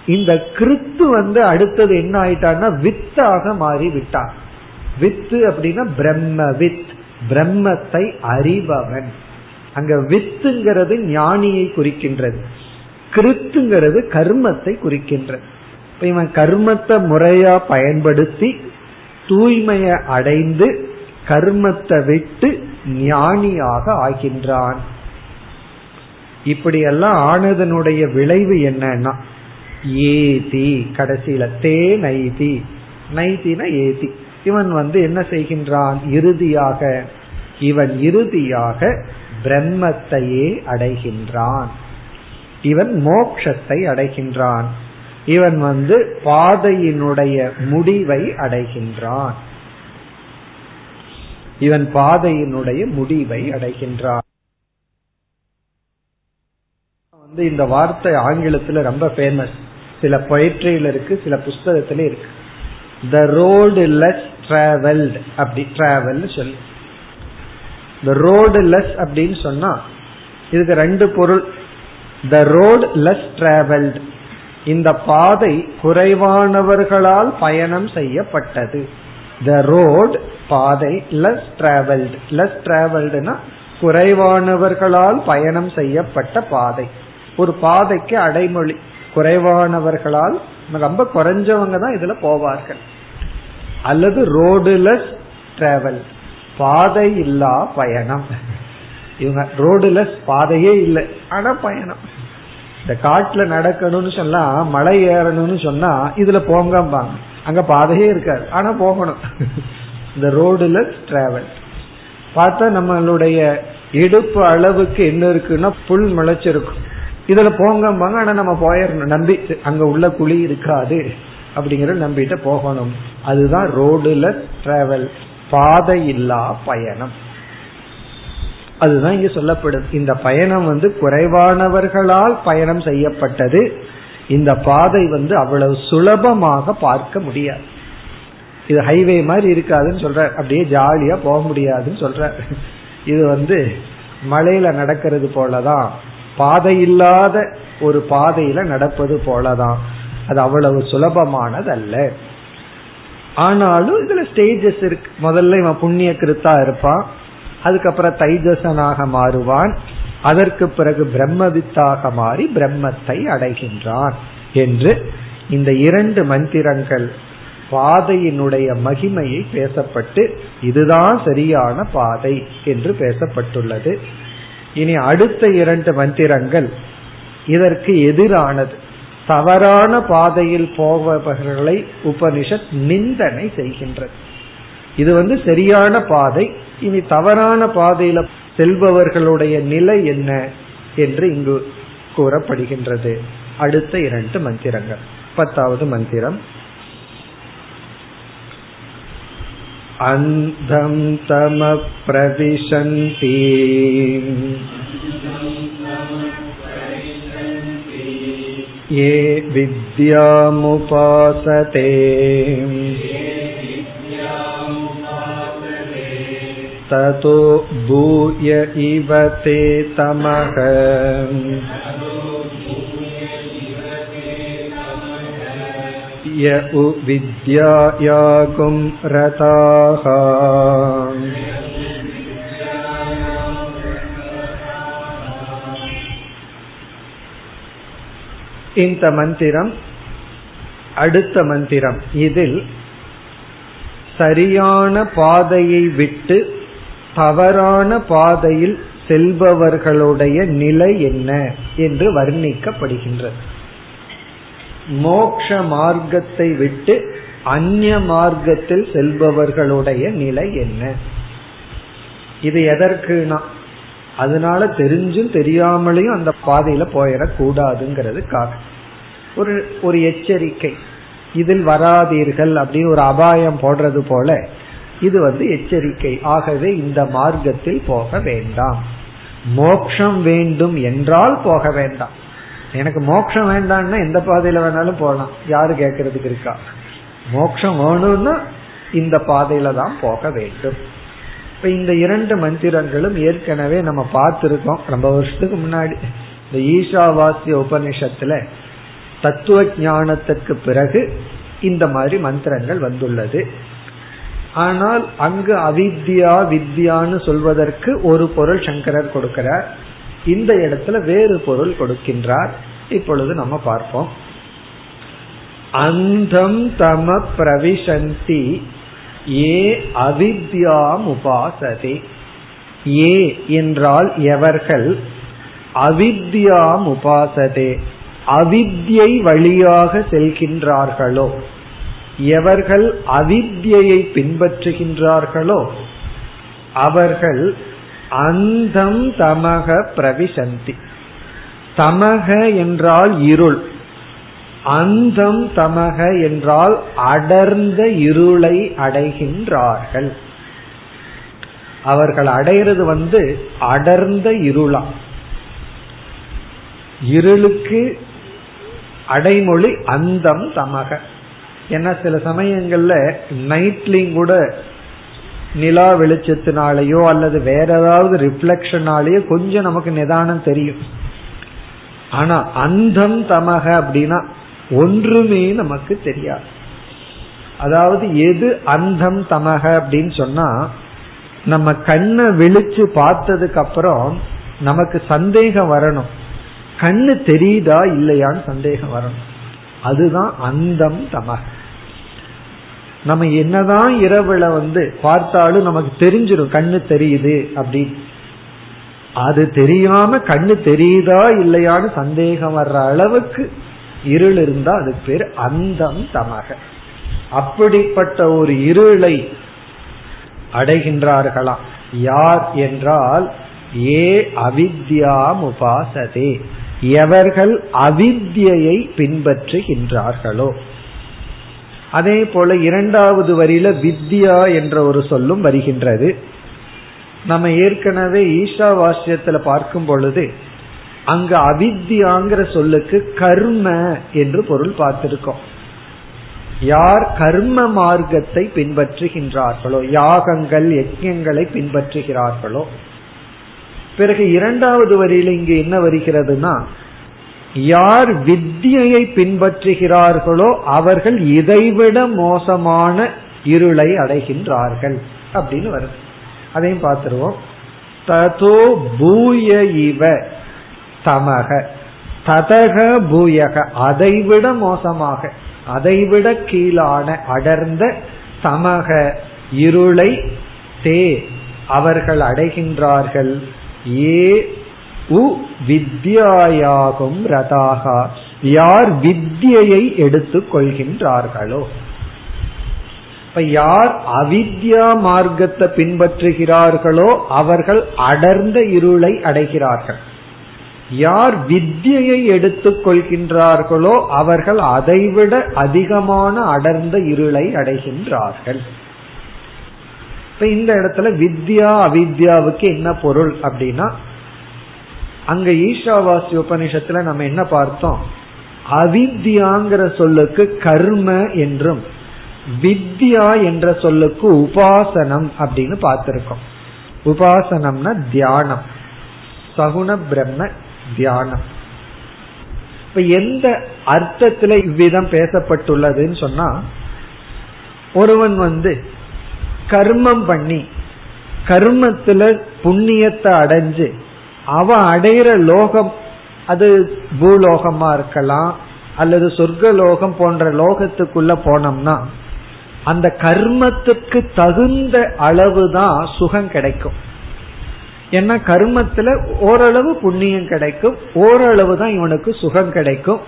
இந்த கிருத்து வந்து அடுத்தது என்ன ஆயிட்டான்னா வித்தாக மாறி விட்டான். வித்து அப்படின்னா பிரம்ம வித் பிரம்மத்தை அறிபவன். அங்க வித்துங்கிறது ஞானியை குறிக்கின்றது. கிருத்துங்கிறது கர்மத்தை குறிக்கின்றது. இப்ப இவன் கர்மத்தை முறையா பயன்படுத்தி தூய்மையை அடைந்து கர்மத்தை விட்டு ஞானியாக ஆகின்றான். இப்படியெல்லாம் ஆனதனுடைய விளைவு என்னன்னா ஏதி கடைசியில தே நைதி. நைதினா ஏதி. இவன் வந்து என்ன செய்கின்றான்? இறுதியாக இவன் இறுதியாக பிரம்மத்தையே அடைகின்றான். இவன் மோக்ஷத்தை அடைகின்றான். இவன் வந்து பாதையினுடைய முடிவை அடைகின்றான். இவன் பாதையினுடைய முடிவை அடைகின்றான். வந்து இந்த வார்த்தை ஆங்கிலத்துல ரொம்ப ஃபேமஸ் சில பொயிட்ரியில இருக்கு சில புஸ்தகத்துல இருக்கு. த ரோடு லெஸ் டிராவல்ட் அப்படி டிராவல் சொல்லி. த ரோடு லெஸ் அப்படின்னு சொன்னா இதுக்கு ரெண்டு பொருள். த ரோடு லெஸ் டிராவல்ட் இந்த பாதை குறைவானவர்களால் பயணம் செய்யப்பட்டது. த ரோட் பாதை லெஸ் டிராவல்ட் லெஸ் டிராவல்டுனா குறைவானவர்களால் பயணம் செய்யப்பட்ட பாதை. ஒரு பாதைக்கு அடைமொழி. குறைவானவர்களால் ரொம்ப குறைஞ்சவங்க தான் இதுல போவார்கள். அல்லது ரோடுலெஸ் டிராவல் பாதை இல்லா பயணம். இவங்க ரோடுலெஸ் பாதையே இல்லை. ஆனா பயணம். இந்த காட்டுல நடக்கணும்னு சொன்னா மலை ஏறணும்னு சொன்னா இதுல போங்கம்பாங்க. அங்க பாதையே இருக்காது. ஆனா போகணும். இந்த ரோடுலெஸ் டிராவல் பார்த்தா நம்மளுடைய இடுப்பு அளவுக்கு என்ன இருக்குன்னா புல் முளைச்சிருக்கும். இதுல போங்கம்பாங்க ஆனா நம்ம போயிடணும் நம்பி அங்க உள்ள குழி இருக்காது அப்படிங்கறத நம்பிட்டு போகணும். அதுதான் ரோடுல டிராவல் பாதை இல்லா பயணம். அதுதான் இங்க சொல்லப்படும். இந்த பயணம் வந்து குறைவானவர்களால் பயணம் செய்யப்பட்டது. இந்த பாதை வந்து அவ்வளவு சுலபமாக பார்க்க முடியாது. இது ஹைவே மாதிரி இருக்காதுன்னு சொல்ற அப்படியே ஜாலியா போக முடியாதுன்னு சொல்ற இது வந்து மலையில நடக்கிறது போலதான். பாதை இல்லாத ஒரு பாதையில நடப்பது போலதான். அது அவ்வளவு சுலபமானது அல்ல ஆனாலும் இதுல ஸ்டேஜஸ் இருக்கு. முதல்ல இவன் புண்ணிய கிருத்தா இருப்பான். அதுக்கப்புறம் தைஜசனாக மாறுவான். அதற்கு பிறகு பிரம்மவித்தாக மாறி பிரம்மத்தை அடைகின்றான் என்று இந்த இரண்டு மந்திரங்கள் பாதையினுடைய மகிமையை பேசப்பட்டு இதுதான் சரியான பாதை என்று பேசப்பட்டுள்ளது. இனி அடுத்த இரண்டு மந்திரங்கள் இதற்கு எதிரானது. தவறான பாதையில் போபவர்களை உபனிஷத் நிந்தனை செய்கின்றது. இது வந்து சரியான பாதை. இனி தவறான பாதையில செல்பவர்களுடைய நிலை என்ன என்று இங்கு கூறப்படுகின்றது. அடுத்த இரண்டு மந்திரங்கள். பத்தாவது மந்திரம். अन्धं तमप्रविशन्ति ये विद्यामुपासते ततो भूय इव ते तमः य उ विद्यायागुं रताः இந்த மந்திரம் அடுத்த மந்திரம் இதில் சரியான பாதையை விட்டு தவறான பாதையில் செல்பவர்களுடைய நிலை என்ன என்று வர்ணிக்கப்படுகின்றது மோக்ஷ மார்க்கத்தை விட்டு அந்நிய மார்க்கத்தில் செல்பவர்களுடைய நிலை என்ன? இது எதற்குனா? அதனால தெரிஞ்சும் தெரியாமலையும் அந்த பாதையில போயிடக்கூடாதுங்கிறதுக்காக. ஒரு ஒரு எச்சரிக்கை. இதில் வராதீர்கள் அப்படின்னு ஒரு அபாயம் போடுறது போல இது வந்து எச்சரிக்கை. ஆகவே இந்த மார்க்கத்தில் போக வேண்டாம். மோக்ஷம் வேண்டும் என்றால் போக வேண்டாம். எனக்கு மோட்சம் வேண்டாம்னா எந்த பாதையில வேணாலும் போகலாம். யாரு கேட்கறதுக்கு இருக்கா? மோட்சம் வேணும்னா இந்த பாதையில தான் போக வேண்டும். இப்ப இந்த இரண்டு மந்திரங்களும் ஏற்கனவே நம்ம பார்த்திருக்கோம். ரொம்ப வருஷத்துக்கு முன்னாடி. இந்த ஈஷாவாசிய உபனிஷத்துல தத்துவ ஞானத்துக்கு பிறகு இந்த மாதிரி மந்திரங்கள் வந்துள்ளது. ஆனால் அங்கு அவித்யா வித்யான்னு சொல்வதற்கு ஒரு பொருள் சங்கரர் கொடுக்கிறார். இந்த இடத்துல வேறு பொருள் கொடுக்கின்றார். இப்பொழுது நம்ம பார்ப்போம். அந்தம் தம பிரவிசந்தி ஏ அவித்யாம் உபாசதே. ஏ என்றால் எவர்கள்? அவித்யாம் உபாசதே. அவித்யை வழியாக செல்கின்றார்களோ? எவர்கள் அவித்யை பின்பற்றுகின்றார்களோ? அவர்கள் அந்தம் தமக பிரவிசந்தி. தமக என்றால் இருள். அந்தம் தமக என்றால் அடர்ந்த இருளை அடைகின்றார்கள். அவர்கள் அடையிறது வந்து அடர்ந்த இருளா. இருளுக்கு அடைமொழி அந்தம் தமக. ஏன்னா சில சமயங்கள்ல நைட்லிங் கூட நிலா வெளிச்சத்தினாலேயோ அல்லது வேற ஏதாவது ரிஃப்ளெக்ஷனாலேயோ கொஞ்சம் நமக்கு நிதானம் தெரியும். ஆனா அந்தம் தமக அப்படின்னா ஒன்றுமே நமக்கு தெரியாது. அதாவது எது அந்தம் தமக அப்படின்னு சொன்னா நம்ம கண்ணை விழிச்சு பார்த்ததுக்கு அப்புறம் நமக்கு சந்தேகம் வரணும். கண்ணு தெரியுதா இல்லையான்னு சந்தேகம் வரணும். அதுதான் அந்தம் தமக. நம்ம என்னதான் இரவுல வந்து பார்த்தாலும் நமக்கு தெரிஞ்சிடும் கண்ணு தெரியுது அப்படின்னு. அது தெரியாம கண்ணு தெரியுதா இல்லையான்னு சந்தேகம் வர்ற அளவுக்கு இருள் இருந்தா அது பேர் அந்தம் தமக. அப்படிப்பட்ட ஒரு இருளை அடைகின்றார்களாம். யார் என்றால் ஏ அவித்யாம் உபாசதே. எவர்கள் அவித்யை பின்பற்றுகின்றார்களோ. அதே போல இரண்டாவது வரியில வித்யா என்ற ஒரு சொல்லும் வருகின்றது. நம்ம ஏற்கனவே ஈஷா வாசியத்துல பார்க்கும் பொழுது அங்க அவித்யாங்கிற சொல்லுக்கு கர்ம என்று பொருள் பார்த்திருக்கோம். யார் கர்ம மார்க்கத்தை பின்பற்றுகின்றார்களோ யாகங்கள் யஜ்யங்களை பின்பற்றுகிறார்களோ பிறகு இரண்டாவது வரியில இங்கு என்ன வருகிறதுனா யார் வித்தியை பின்பற்றுகிறார்களோ அவர்கள் இதைவிட மோசமான இருளை அடைகின்றார்கள் அப்படின்னு வருது. அதையும் பார்த்துருவோம். ததோ பூய இவ தமக. ததக பூயக. அதைவிட மோசமாக அதைவிட கீழான அடர்ந்த தமக இருளை தே அவர்கள் அடைகின்றார்கள். ஏ உ வித்யாயாகும் ரதாகா யார் வித்யை எடுத்துக் கொள்கின்றார்களோ. இப்ப யார் அவித்யா மார்க்கத்தை பின்பற்றுகிறார்களோ அவர்கள் அடர்ந்த இருளை அடைகிறார்கள். யார் வித்யை எடுத்துக் கொள்கின்றார்களோ அவர்கள் அதைவிட அதிகமான அடர்ந்த இருளை அடைகின்றார்கள். இப்ப இந்த இடத்துல வித்யா அவித்யாவுக்கு என்ன பொருள் அப்படின்னா அங்க ஈஷாவாசி உபனிஷத்துல நம்ம என்ன பார்த்தோம்? அவித்யாங்கிற சொல்லுக்கு கர்ம என்றும் வித்யா என்ற சொல்லுக்கு உபாசனம் அப்படின்னு பார்த்திருக்கோம். உபாசனம்னா தியானம். சகுண பிரம்ம தியானம். இப்ப எந்த அர்த்தத்துல இவ்விதம் பேசப்பட்டுள்ளதுன்னு சொன்னா ஒருவன் வந்து கர்மம் பண்ணி கர்மத்துல புண்ணியத்தை அடைஞ்சு அவ அடையிற லோகம் அது பூலோகமா இருக்கலாம் அல்லது சொர்க்கலோகம் போன்ற லோகத்துக்குள்ள போனோம்னா அந்த கர்மத்துக்கு தகுந்த அளவுதான் சுகம் கிடைக்கும். ஏன்னா கர்மத்துல ஓரளவு புண்ணியம் கிடைக்கும் ஓரளவு தான் இவனுக்கு சுகம் கிடைக்கும்.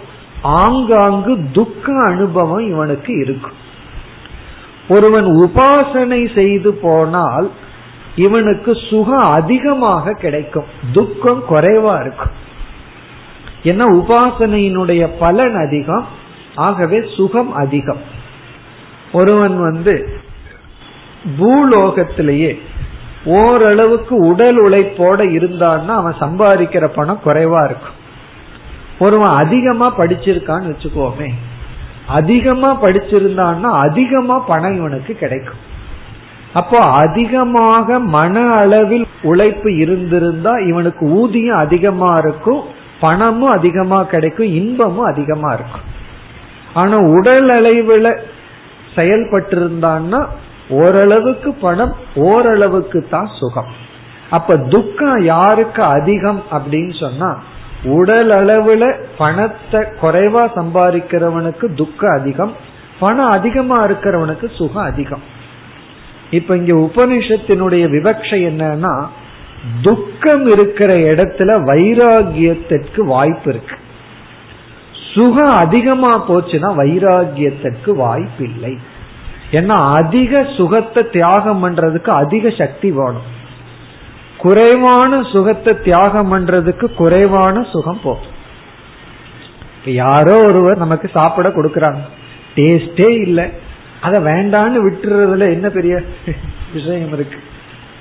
ஆங்காங்கு துக்க அனுபவம் இவனுக்கு இருக்கும். ஒருவன் உபாசனை செய்து போனால் இவனுக்கு சுகம் அதிகமாக கிடைக்கும். துக்கம் குறைவா இருக்கும். ஏன்னா உபாசனையினுடைய பலன் அதிகம். ஆகவே சுகம் அதிகம். ஒருவன் வந்து பூலோகத்திலேயே ஓரளவுக்கு உடல் உழைப்போட இருந்தான்னா அவன் சம்பாதிக்கிற பணம் குறைவா இருக்கும். ஒருவன் அதிகமா படிச்சிருக்கான்னு வச்சுக்கோமே. அதிகமா படிச்சிருந்தான்னா அதிகமா பணம் இவனுக்கு கிடைக்கும். அப்போ அதிகமாக மன அளவில் உழைப்பு இருந்திருந்தா இவனுக்கு ஊதியம் அதிகமா இருக்கும் பணமும் அதிகமா கிடைக்கும் இன்பமும் அதிகமா இருக்கும். ஆனா உடல் அளவில் செயல்பட்டிருந்தான்னா ஓரளவுக்கு பணம் ஓரளவுக்கு தான் சுகம். அப்ப துக்கம் யாருக்கு அதிகம் அப்படின்னு சொன்னா உடல் அளவுல பணத்தை குறைவா சம்பாதிக்கிறவனுக்கு துக்கம் அதிகம் பணம் அதிகமா இருக்கிறவனுக்கு சுகம் அதிகம். இப்ப இங்க உபனிஷத்தினுடைய விவக்ஷை என்னன்னா துக்கம் இருக்கிற இடத்துல வைராகியத்திற்கு வாய்ப்பு இருக்கு. சுகம் அதிகமா போச்சுன்னா வைராகியத்திற்கு வாய்ப்பு இல்லை ஏன்னா அதிக சுகத்தை தியாகம் பண்றதுக்கு அதிக சக்தி வேணும். குறைவான சுகத்தை தியாகம் பண்றதுக்கு குறைவான சுகம் போகும் யாரோ ஒருவர் நமக்கு சாப்பிட கொடுக்கறாங்க. டேஸ்டே இல்லை. அதை வேண்டான்னு விட்டுறதுல என்ன பெரிய விஷயம் இருக்கு?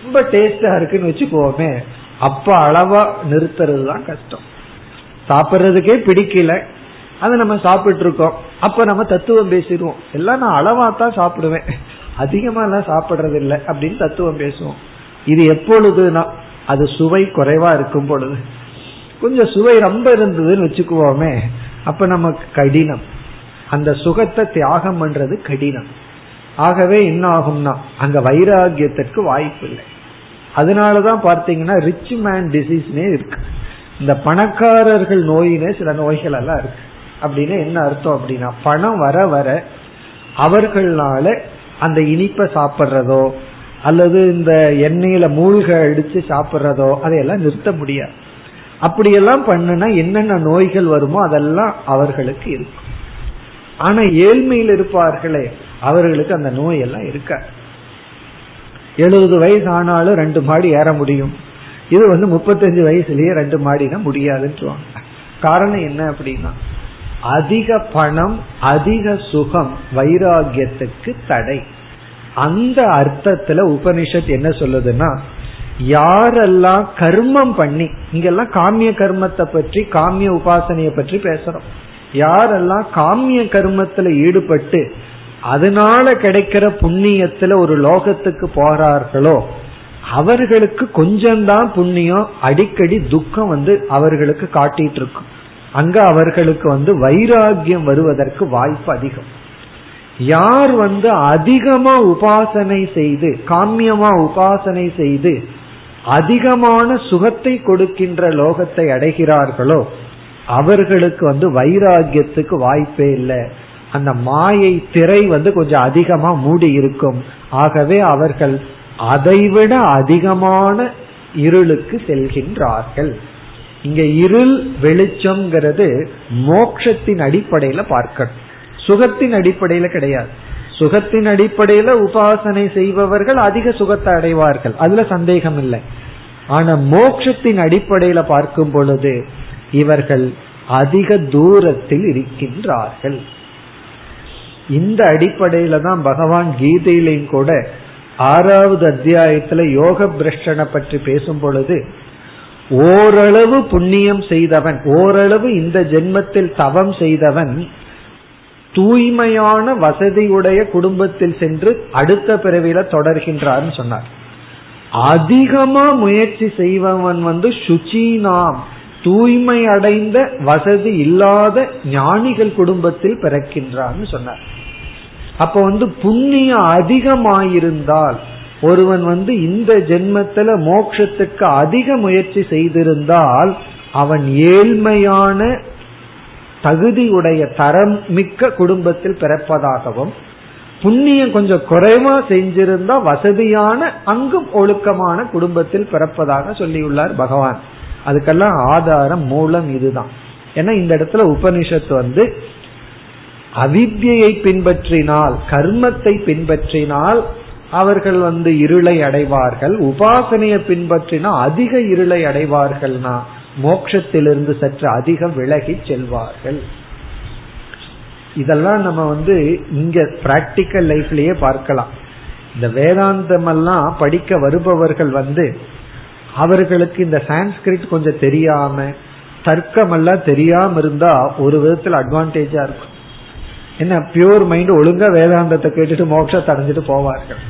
ரொம்ப டேஸ்டா இருக்குன்னு வச்சுக்கோமே. அப்ப அளவா நிறுத்துறது தான் கஷ்டம். சாப்பிட்றதுக்கே பிடிக்கல. அதை நம்ம சாப்பிட்டு இருக்கோம் அப்ப நம்ம தத்துவம் பேசிடுவோம். எல்லாம் நான் அளவா தான் சாப்பிடுவேன். அதிகமா எல்லாம் சாப்பிடுறது இல்லை அப்படின்னு தத்துவம் பேசுவோம். இது எப்பொழுதுனா அது சுவை குறைவா இருக்கும் பொழுது. கொஞ்சம் சுவை ரொம்ப இருந்ததுன்னு வச்சுக்குவோமே. அப்ப நமக்கு கடினம். அந்த சுகத்தை தியாகம் பண்றது கடினம். ஆகவே என்ன ஆகும்னா அங்க வைராகியத்திற்கு வாய்ப்பு இல்லை அதனாலதான் பார்த்தீங்கன்னா ரிச் மேன் டிசீஸ்னே இருக்கு. இந்த பணக்காரர்கள் நோயினே சில நோய்கள் எல்லாம் இருக்கு. அப்படின்னு என்ன அர்த்தம் அப்படின்னா பணம் வர வர அவர்களால அந்த இனிப்பை சாப்பிட்றதோ அல்லது இந்த எண்ணெயில மூழ்க அடிச்சு சாப்பிட்றதோ அதையெல்லாம் நிறுத்த முடியாது. அப்படியெல்லாம் பண்ணுனா என்னென்ன நோய்கள் வருமோ அதெல்லாம் அவர்களுக்கு இருக்கும். ஆனா ஏழ்மையில் இருப்பார்களே அவர்களுக்கு அந்த நோய் எல்லாம் இருக்க எழுபது வயசு ஆனாலும் ரெண்டு மாடி ஏற முடியும். இது வந்து முப்பத்தஞ்சு வயசுலயே ரெண்டு மாடினா முடியாதுன்னு காரணம் என்ன அப்படின்னா அதிக பணம் அதிக சுகம் வைராகியத்துக்கு தடை. அந்த அர்த்தத்துல உபனிஷத் என்ன சொல்லுதுன்னா யாரெல்லாம் கர்மம் பண்ணி இங்கெல்லாம் காமிய கர்மத்தை பற்றி காமிய உபாசனையை பற்றி பேசுறோம். யாரெல்லாம் காமிய கர்மத்துல ஈடுபட்டு அதனால கிடைக்கிற புண்ணியத்துல ஒரு லோகத்துக்கு போறார்களோ அவர்களுக்கு கொஞ்சம்தான் புண்ணியம் அடிக்கடி துக்கம் வந்து அவர்களுக்கு காட்டிட்டு இருக்கும் அங்க அவர்களுக்கு வந்து வைராகியம் வருவதற்கு வாய்ப்பு அதிகம். யார் வந்து அதிகமா உபாசனை செய்து காமியமா உபாசனை செய்து அதிகமான சுகத்தை கொடுக்கின்ற லோகத்தை அடைகிறார்களோ அவர்களுக்கு வந்து வைராகியத்துக்கு வாய்ப்பே இல்லை. அந்த மாயை திரை வந்து கொஞ்சம் அதிகமா மூடி இருக்கும். ஆகவே அவர்கள் அதைவிட அதிகமான இருளுக்கு செல்கின்றார்கள். இங்க இருள் வெளிச்சம்ங்கிறது மோக்ஷத்தின் அடிப்படையில பார்க்கணும். சுகத்தின் அடிப்படையில கிடையாது. சுகத்தின் அடிப்படையில உபாசனை செய்பவர்கள் அதிக சுகத்தை அடைவார்கள். அதுல சந்தேகம் இல்லை. ஆனா மோட்சத்தின் அடிப்படையில பார்க்கும் பொழுது இவர்கள் அதிக தூரத்தில் இருக்கின்றார்கள். இந்த அடிப்படையில தான் பகவான் கீதையிலையும் கூட ஆறாவது அத்தியாயத்துல யோக பிரஷ்டனை பற்றி பேசும் பொழுது ஓரளவு புண்ணியம் செய்தவன் ஓரளவு இந்த ஜென்மத்தில் தவம் செய்தவன் தூய்மையான வசதியுடைய குடும்பத்தில் சென்று அடுத்த பிறவில தொடர்கின்றார்னு சொன்னார். அதிகமா முயற்சி செய்பவன் வந்து சுச்சீனாம். தூய்மை அடைந்த வசதி இல்லாத ஞானிகள் குடும்பத்தில் பிறக்கின்றான்னு சொன்னார். அப்ப வந்து புண்ணியம் அதிகமாயிருந்தால் ஒருவன் வந்து இந்த ஜென்மத்துல மோட்சத்துக்கு அதிக முயற்சி செய்திருந்தால் அவன் ஏழ்மையான தகுதியுடைய தரம் மிக்க குடும்பத்தில் பிறப்பதாகவும் புண்ணியம் கொஞ்சம் குறைவா செஞ்சிருந்தா வசதியான அங்கும் ஒழுக்கமான குடும்பத்தில் பிறப்பதாக சொல்லியுள்ளார் பகவான். அதுக்கெல்லாம் ஆதாரம் மூலம் இதுதான். ஏன்னா இந்த இடத்துல உபனிஷத்து வந்து அவித்யை பின்பற்றினால் கர்மத்தை பின்பற்றினால் அவர்கள் வந்து இருளை அடைவார்கள். உபாசனையை பின்பற்றினால் அதிக இருளை அடைவார்கள்னா மோட்சத்திலிருந்து சற்று அதிகம் விலகி செல்வார்கள். இதெல்லாம் நம்ம வந்து இங்க பிராக்டிக்கல் லைஃப்லயே பார்க்கலாம். இந்த வேதாந்தம் எல்லாம் படிக்க வருபவர்கள் வந்து அவர்களுக்கு இந்த சான்ஸ்கிரிட் கொஞ்சம் தெரியாம தர்க்கம் எல்லாம் தெரியாம இருந்தா ஒரு விதத்துல அட்வான்டேஜா இருக்கும். என்ன பியூர் மைண்ட் ஒழுங்கா வேதாந்தத்தை கேட்டுட்டு மோட்சத்தை அடைஞ்சிட்டு போவார்கள்.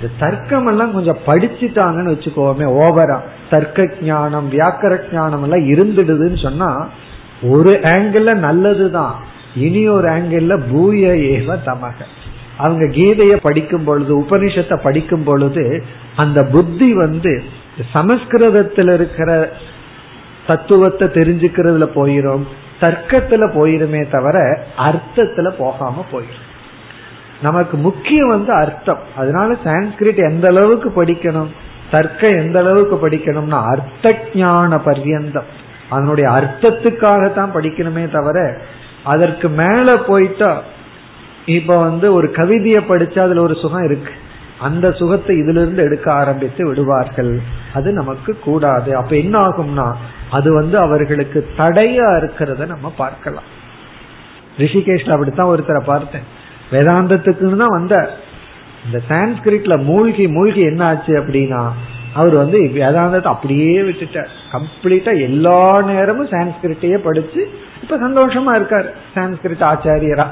இந்த தர்க்கம் எல்லாம் கொஞ்சம் படிச்சுட்டாங்கன்னு வச்சுக்கோமே ஓவரா தர்க்க ஞானம் வியாக்கர ஞானம் எல்லாம் இருந்துடுதுன்னு சொன்னா ஒரு ஆங்கிள் நல்லதுதான். இனி ஒரு ஆங்கிள் பூய ஏவ தமக. அவங்க கீதையை படிக்கும் பொழுது உபனிஷத்தை படிக்கும் பொழுது அந்த புத்தி வந்து சமஸ்கிருதத்தில் இருக்கிற தத்துவத்தை தெரிஞ்சுக்கிறதுல போயிரும். தர்க்கத்துல போயிருமே தவிர அர்த்தத்துல போகாம போயிரும். நமக்கு முக்கியம் வந்து அர்த்தம். அதனால சான்ஸ்கிரிட் எந்த அளவுக்கு படிக்கணும் தர்க்கம் எந்த அளவுக்கு படிக்கணும்னா அர்த்த ஞான பர்யந்தம். அதனுடைய அர்த்தத்துக்காகத்தான் படிக்கணுமே தவிர அதற்கு மேல போயிட்டா இப்ப வந்து ஒரு கவிதையை படிச்சா அதுல ஒரு சுகம் இருக்கு. அந்த சுகத்தை இதிலிருந்து எடுக்க ஆரம்பித்து விடுவார்கள். அது நமக்கு கூடாது. அப்ப என்ன ஆகும்னா அது வந்து அவர்களுக்கு தடையா இருக்கிறத நம்ம பார்க்கலாம். ரிஷிகேஷ்ல அப்படித்தான் ஒருத்தரை பார்த்தேன். வேதாந்தத்துக்குன்னு தான் வந்த இந்த சான்ஸ்கிரிட்ல மூழ்கி மூழ்கி என்ன ஆச்சு அப்படின்னா அவர் வந்து வேதாந்தத்தை அப்படியே விட்டுட்டார். கம்ப்ளீட்டா எல்லா நேரமும் சான்ஸ்கிரிட்டையே படிச்சு இப்ப சந்தோஷமா இருக்காரு. சான்ஸ்கிரிட் ஆச்சாரியரா.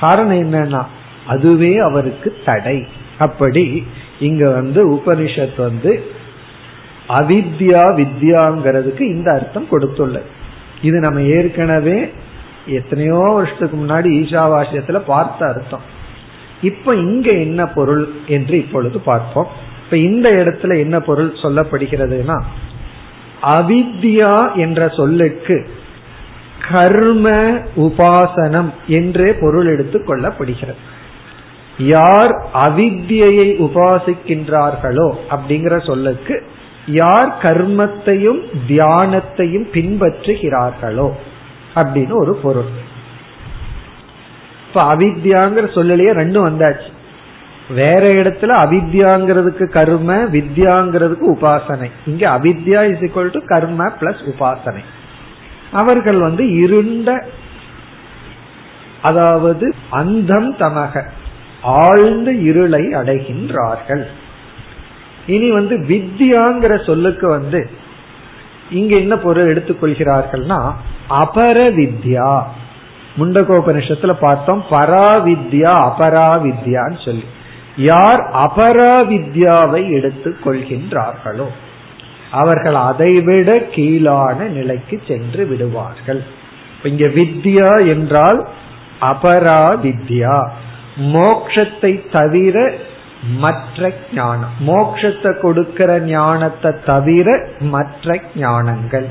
காரணம் என்னன்னா அதுவே அவருக்கு தடை. அப்படி இங்க வந்து உபனிஷத் வந்து அவித்யா வித்யாங்கிறதுக்கு இந்த அர்த்தம் கொடுத்துள்ளது. இது நம்ம ஏற்கனவே எத்தனையோ வருஷத்துக்கு முன்னாடி ஈஷாவாசியத்துல பார்த்த அர்த்தம். இப்ப இங்க என்ன பொருள் என்று இப்பொழுது பார்ப்போம். இப்ப இந்த இடத்துல என்ன பொருள் சொல்லப்படுகிறதுனா அவித்யா என்ற சொல்லுக்கு கர்ம உபாசனம் என்றே பொருள் எடுத்துக் கொள்ளப்படுகிறது. யார் அவித்யை உபாசிக்கின்றார்களோ அப்படிங்கிற சொல்லுக்கு யார் கர்மத்தையும் தியானத்தையும் பின்பற்றுகிறார்களோ அப்படின்னு ஒரு பொருள். இப்ப அவித்யாங்கிற சொல்லலையே ரெண்டும் வந்தாச்சு. வேற இடத்துல அவித்யாங்கிறதுக்கு கர்ம வித்யாங்கிறதுக்கு உபாசனை. இங்க அவித்யா இஸ் ஈக்வல் டு கர்ம பிளஸ் உபாசனை. அவர்கள் வந்து இருண்ட அதாவது அந்தம் தமக. ஆழ்ந்த இருளை அடைகின்றார்கள். இனி வந்து வித்யாங்கிற சொல்லுக்கு வந்து இங்க என்ன பொருள் எடுத்துக்கொள்கிறார்கள்னா அபர வித்யா முண்டகோபனிஷத்துல பார்த்தோம் பராவித்யா அபராவித்யான்னு சொல்லி. யார் அபராவித்யாவை எடுத்துக் கொள்கின்றார்களோ அவர்கள் அதைவிட கீழான நிலைக்கு சென்று விடுவார்கள். இங்க வித்யா என்றால் அபராவித்யா. மோக்ஷத்தை தவிர மற்ற ஞானம். மோக்ஷத்தை கொடுக்கிற ஞானத்தை தவிர மற்ற ஞானங்கள்.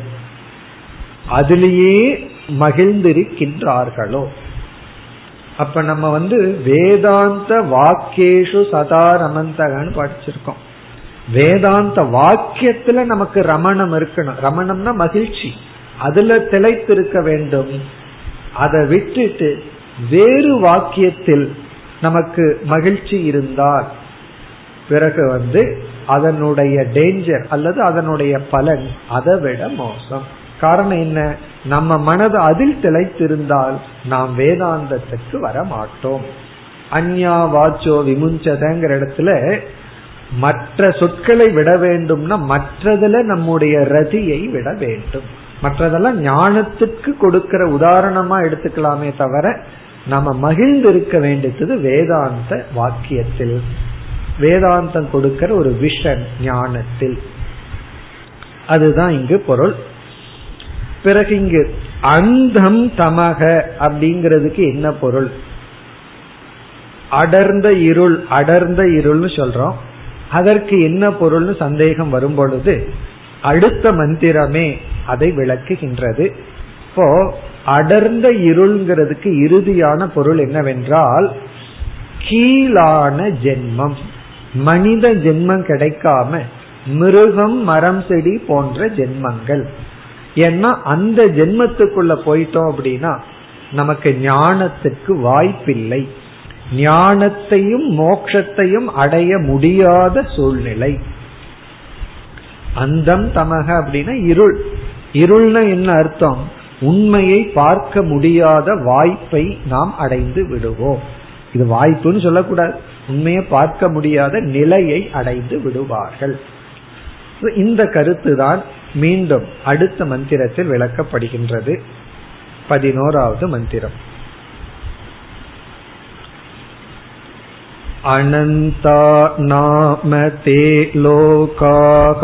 அதிலேயே மகிழ்ந்திருக்கின்றார்களோ. அப்ப நம்ம வந்து வேதாந்த வாக்கேஷு சதா ரமந்தகன்னு படிச்சிருக்கோம். வேதாந்த வாக்கியத்துல நமக்கு ரமணம் இருக்கணும். ரமணம்னா மகிழ்ச்சி. அதுல திளைத்திருக்க வேண்டும். அதை விட்டுட்டு வேறு வாக்கியத்தில் நமக்கு மகிழ்ச்சி இருந்தால் பிறகு வந்து அதனுடைய டேஞ்சர் அல்லது அதனுடைய பலன் அதை விட மோசம். காரணம் என்ன? நம்ம மனது அதில் திளைத்திருந்தால் நாம் வேதாந்தத்துக்கு வர மாட்டோம் அந்யா வாச்சோ விமுஞ்சதங்கிற இடத்துல மற்ற சொற்களை விட வேண்டும்னா மற்றதுல நம்முடைய ரதியை விட வேண்டும். மற்றதெல்லாம் ஞானத்துக்கு கொடுக்கிற உதாரணமா எடுத்துக்கலாமே தவிர நம்ம மகிழ்ந்து இருக்க வேண்டியது வேதாந்த வாக்கியத்தில். வேதாந்தம் கொடுக்கிற ஒரு விஷன் ஞானத்தில். அதுதான் இங்கு பொருள். பிறகு இங்கு அந்தம் தமக அப்படிங்கிறதுக்கு என்ன பொருள்? அடர்ந்த இருள் அடர்ந்த இருள்னு சொல்றோம். அதற்கு என்ன பொருள்னு சந்தேகம் வரும் பொழுது அடுத்த மந்திரமே அதை விளக்குகின்றது. இப்போ அடர்ந்த இருள்ங்கிறதுக்கு இறுதியான பொருள் என்னவென்றால் கீழான ஜென்மம். மனித ஜென்மம் கிடைக்காம மிருகம் மரம் செடி போன்ற ஜென்மங்கள். ஏன்னா அந்த ஜென்மத்துக்குள்ள போயிட்டோம் அப்படின்னா நமக்கு ஞானத்துக்கு வாய்ப்பில்லை. ஞானத்தையும் மோட்சத்தையும் அடைய முடியாத சூழ்நிலை. அந்தம் தமக அப்படின்னா இருள். இருள்னா என்ன அர்த்தம்? உண்மையை பார்க்க முடியாத வாய்ப்பை நாம் அடைந்து விடுவோம் இது வாய்ப்புன்னு சொல்லக்கூடாது உண்மையை பார்க்க முடியாத நிலையை அடைந்து விடுவார்கள் இந்த கருத்து தான் மீண்டும் அடுத்த மந்திரத்தில் விளக்கப்படுகின்றது பதினோராவது மந்திரம் अनन्ता नाम ते लोकाः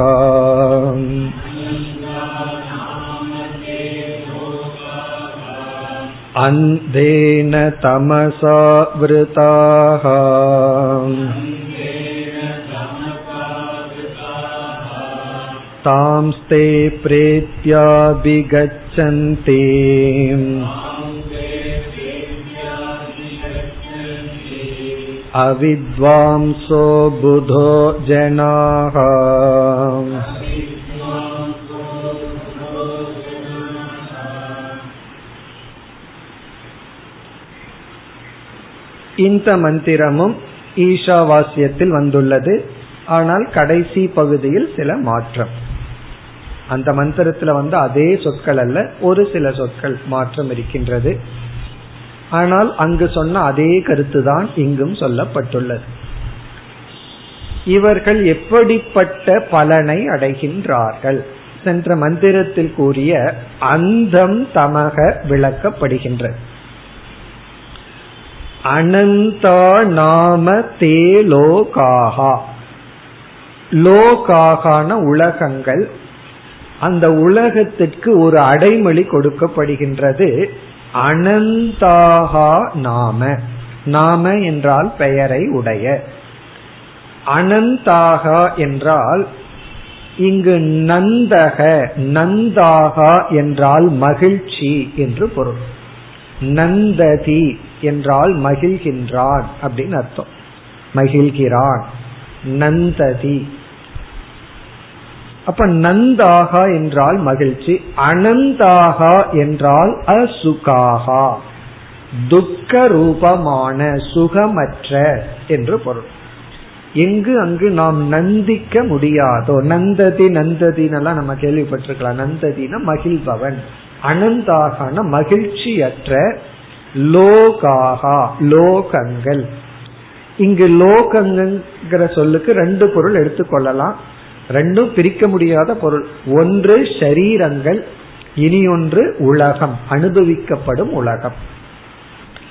अन्धेन तमसा वृताः तांस्ते प्रेत्याभिगच्छन्ति अविद्वांसो बुधो जनाः இந்த மந்திரமும் ஈஷாவாசியத்தில் வந்துள்ளது. ஆனால் கடைசி பகுதியில் சில மாற்றம். அந்த மந்திரத்துல வந்து அதே சொற்கள் அல்ல ஒரு சில சொற்கள் மாற்றம் இருக்கின்றது. ஆனால் அங்கு சொன்ன அதே கருத்துதான் இங்கும் சொல்லப்பட்டுள்ளது. இவர்கள் எப்படிப்பட்ட பலனை அடைகின்றார்கள்? சென்ற மந்திரத்தில் கூறிய அந்தம் தமக விளக்கப்படுகின்றது. அனந்தா நாம தே லோகாகா. லோகாகான உலகங்கள் அந்த உலகத்திற்கு ஒரு அடைமொழி கொடுக்கப்படுகின்றது. அனந்தாகா நாம. நாம என்றால் பெயரை உடைய. அனந்தாகா என்றால் இங்கு நந்தக நந்தாகா என்றால் மகிழ்ச்சி என்று பொருள். நந்ததி என்றால் மகிழ்கின்றான் அப்படின்னு அர்த்தம். மகிழ்கிறான். நந்ததி. அப்ப நந்தாகா என்றால் மகிழ்ச்சி அனந்தாகா என்றால் அசுகாகா. துக்க ரூபமான சுகமற்ற என்று பொருள். எங்கு அங்கு நாம் நந்திக்க முடியாதோ நந்ததி நந்ததினெல்லாம் நம்ம கேள்விப்பட்டிருக்கலாம் நந்ததினா மகிழ்பவன். அனந்தாகான மகிழ்ச்சியற்ற லோகாகா லோகங்கள். இங்கு லோகங்கிற சொல்லுக்கு ரெண்டு பொருள் எடுத்துக்கொள்ளலாம் ரெண்டும் பிரிக்க முடியாத பொருள். ஒன்று ஷரீரங்கள் இனி ஒன்று உலகம் அனுபவிக்கப்படும் உலகம்.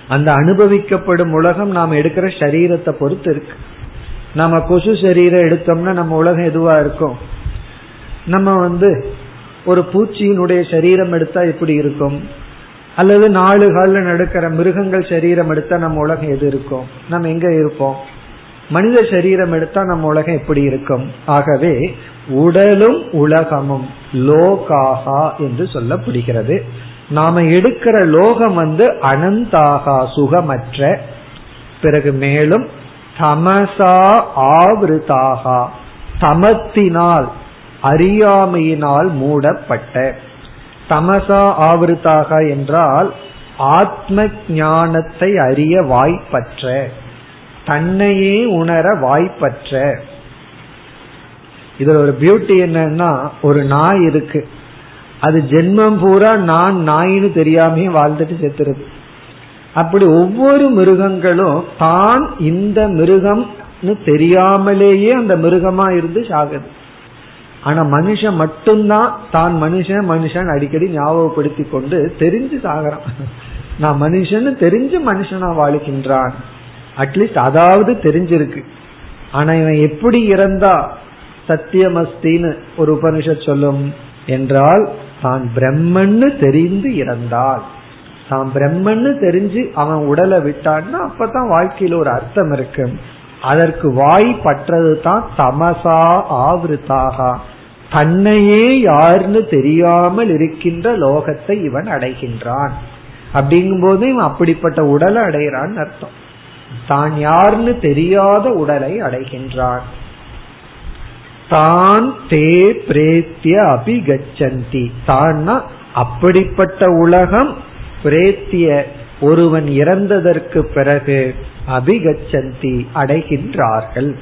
அந்த அனுபவிக்கப்படும் உலகம் நாம் எடுக்கிற சரீரத்தை பொறுத்து இருக்கு. நம்ம கொசு சரீரம் எடுத்தோம்னா நம்ம உலகம் எதுவா இருக்கும்? நம்ம வந்து ஒரு பூச்சியினுடைய சரீரம் எடுத்தா எப்படி இருக்கும்? அல்லது நாலு காலில் நடக்கிற மிருகங்கள் சரீரம் எடுத்தா நம்ம உலகம் எது இருக்கும்? நம்ம எங்க இருப்போம்? மனித சரீரம் எடுத்தா நம்ம உலகம் எப்படி இருக்கும்? ஆகவே உடலும் உலகமும் லோகாகா என்று சொல்லப்படுகிறது. நாம எடுக்கிற லோகம் வந்து அனந்தாகா சுகமற்ற. பிறகு மேலும் தமசா ஆவிருதாகா தமத்தினால் அறியாமையினால் மூடப்பட்ட. தமசா ஆவருத்தாக என்றால் ஆத்ம ஞானத்தை அறிய வாய்ப்பற்ற. தன்னையே உணர வாய்ப்பற்ற. இதுல ஒரு பியூட்டி என்னன்னா ஒரு நாய் இருக்கு. அது ஜென்மம் பூரா நான் நாயின்னு தெரியாமே வாழ்ந்துட்டு செத்துருது. அப்படி ஒவ்வொரு மிருகங்களும் தான் இந்த மிருகம்னு தெரியாமலேயே அந்த மிருகமா இருந்து சாகுது. ஆனா மனுஷன் மட்டும்தான் தான் மனுஷன் மனுஷன் அடிக்கடி ஞாபகப்படுத்தி கொண்டு தெரிஞ்சு சாகிறான். நான் மனுஷன்னு தெரிஞ்சு மனுஷனா வாழ்கின்றான். அட்லீஸ்ட் அதாவது தெரிஞ்சிருக்கு. ஆனா இவன் எப்படி இறந்தா சத்தியமஸ்தின்னு ஒரு உபனிஷத் சொல்லும் என்றால் தான் பிரம்மன்னு தெரிந்து இறந்தால் தான் பிரம்மன்னு தெரிஞ்சு அவன் உடலை விட்டான்னா அப்பதான் வாழ்க்கையில ஒரு அர்த்தம் இருக்கு. அதற்கு வாய் பற்றது தான் தமசா ஆவிருத்தாக. தன்னையே யாருன்னு தெரியாமல் இருக்கின்ற லோகத்தை இவன் அடைகின்றான். அப்படிங்கும் போது இவன் அப்படிப்பட்ட உடலை அடைகிறான் அர்த்தம். தான் யாருன்னு தெரியாத உடலை அடைகின்றான். தான் தே பிரேத்திய அபிகச்சந்தி. தான்னா அப்படிப்பட்ட உலகம் பிரேத்திய ஒருவன் இறந்ததற்கு பிறகு அபிகச்சந்தி அடைகின்றார்கள்.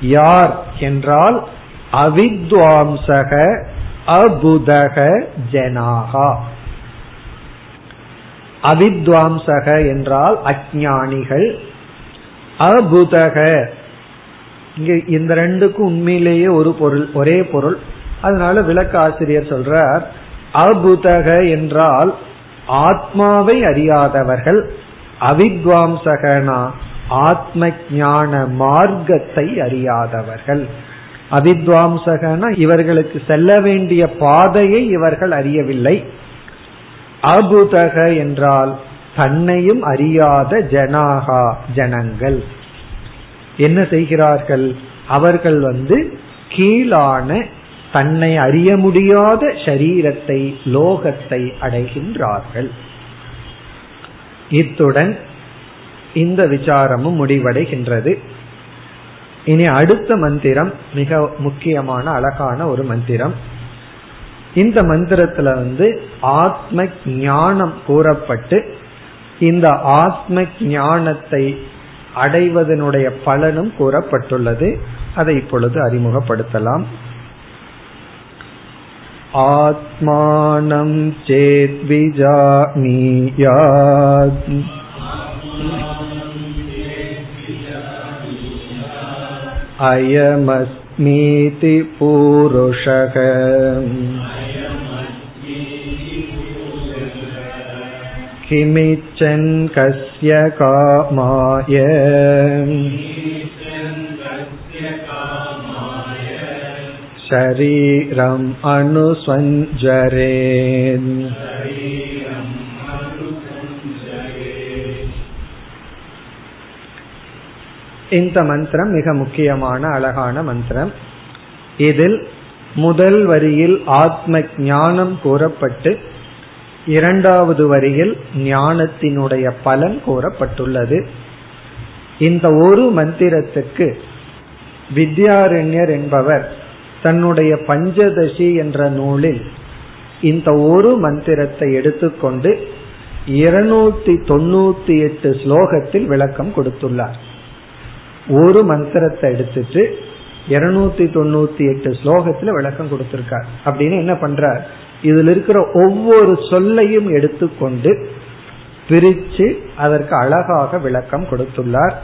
யார் என்றால் அவித்வாம்சக அபுதக ஜனாகா. அவித்வாம்சக என்றால் அஜானிகள் அபுதக இங்க இந்த ரெண்டுக்கும் உண்மையிலேயே ஒரு பொருள் ஒரே பொருள். அதனால விளக்க ஆசிரியர் சொல்றார் அபுதக என்றால் ஆத்மாவை அறியாதவர்கள் அவித்வாம்சகனா ஆத்ம ஞான மார்க்கத்தை அறியாதவர்கள். அவித்வாம்சகனா இவர்களுக்கு செல்ல வேண்டிய பாதையை இவர்கள் அறியவில்லை. அபுதக என்றால் தன்னையும் அறியாத ஜனாகா ஜனங்கள். என்ன செய்கிறார்கள்? அவர்கள் வந்து கீழான தன்னை அறிய முடியாத சரீரத்தை லோகத்தை அடைகின்றார்கள். இத்துடன் இந்த விசாரமும் முடிவடைகின்றது. இனி அடுத்த மந்திரம் மிக முக்கியமான அழகான ஒரு மந்திரம். இந்த மந்திரத்துல வந்து ஆத்ம ஞானம் கூறப்பட்டு இந்த ஆத்ம ஞானத்தை அடைவதனுடைய பலனும் கூறப்பட்டுள்ளது. அதை இப்பொழுது அறிமுகப்படுத்தலாம். आत्मानं चेद्विजानीयात् अयमस्मीति पूरुषः किमिच्छन् कस्य कामाय शरीरम् अनुसञ्जरेन् இந்த மந்திரம் மிக முக்கியமான அழகான மந்திரம் இதில் முதல் வரியில் ஆத்ம ஞானம் கூறப்பட்டு இரண்டாவது வரியில் ஞானத்தினுடைய பலன் கூறப்பட்டுள்ளது இந்த ஒரு மந்திரத்துக்கு வித்யாரண்யர் என்பவர் தன்னுடைய பஞ்சதசி என்ற நூலில் இந்த ஒரு மந்திரத்தை எடுத்துக்கொண்டு இருநூத்தி தொண்ணூத்தி எட்டு ஸ்லோகத்தில் விளக்கம் கொடுத்துள்ளார். ஒரு மந்திரத்தை எடுத்துட்டு இருநூத்தி தொண்ணூத்தி எட்டு ஸ்லோகத்துல விளக்கம் கொடுத்திருக்கார். அப்படின்னு என்ன பண்றார்? இதுல இருக்கிற ஒவ்வொரு சொல்லையும் எடுத்துக்கொண்டு பிரிச்சு அதற்கு அழகாக விளக்கம் கொடுத்துள்ளார்.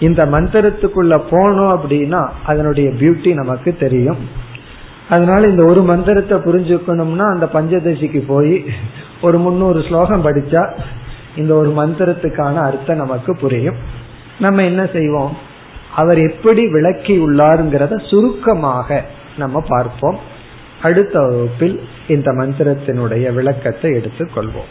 இந்த மந்திரத்துக்குள்ள போனோம் அப்படின்னா அதனுடைய பியூட்டி நமக்கு தெரியும். அதனால இந்த ஒரு மந்திரத்தை புரிஞ்சுக்கணும்னா அந்த பஞ்சதசிக்கு போய் ஒரு முன்னூறு ஸ்லோகம் படிச்சா இந்த ஒரு மந்திரத்துக்கான அர்த்தம் நமக்கு புரியும். நம்ம என்ன செய்வோம்? அவர் எப்படி விளக்கி உள்ளாருங்கிறத சுருக்கமாக நம்ம பார்ப்போம். அடுத்த வகுப்பில் இந்த மந்திரத்தினுடைய விளக்கத்தை எடுத்துக்கொள்வோம்.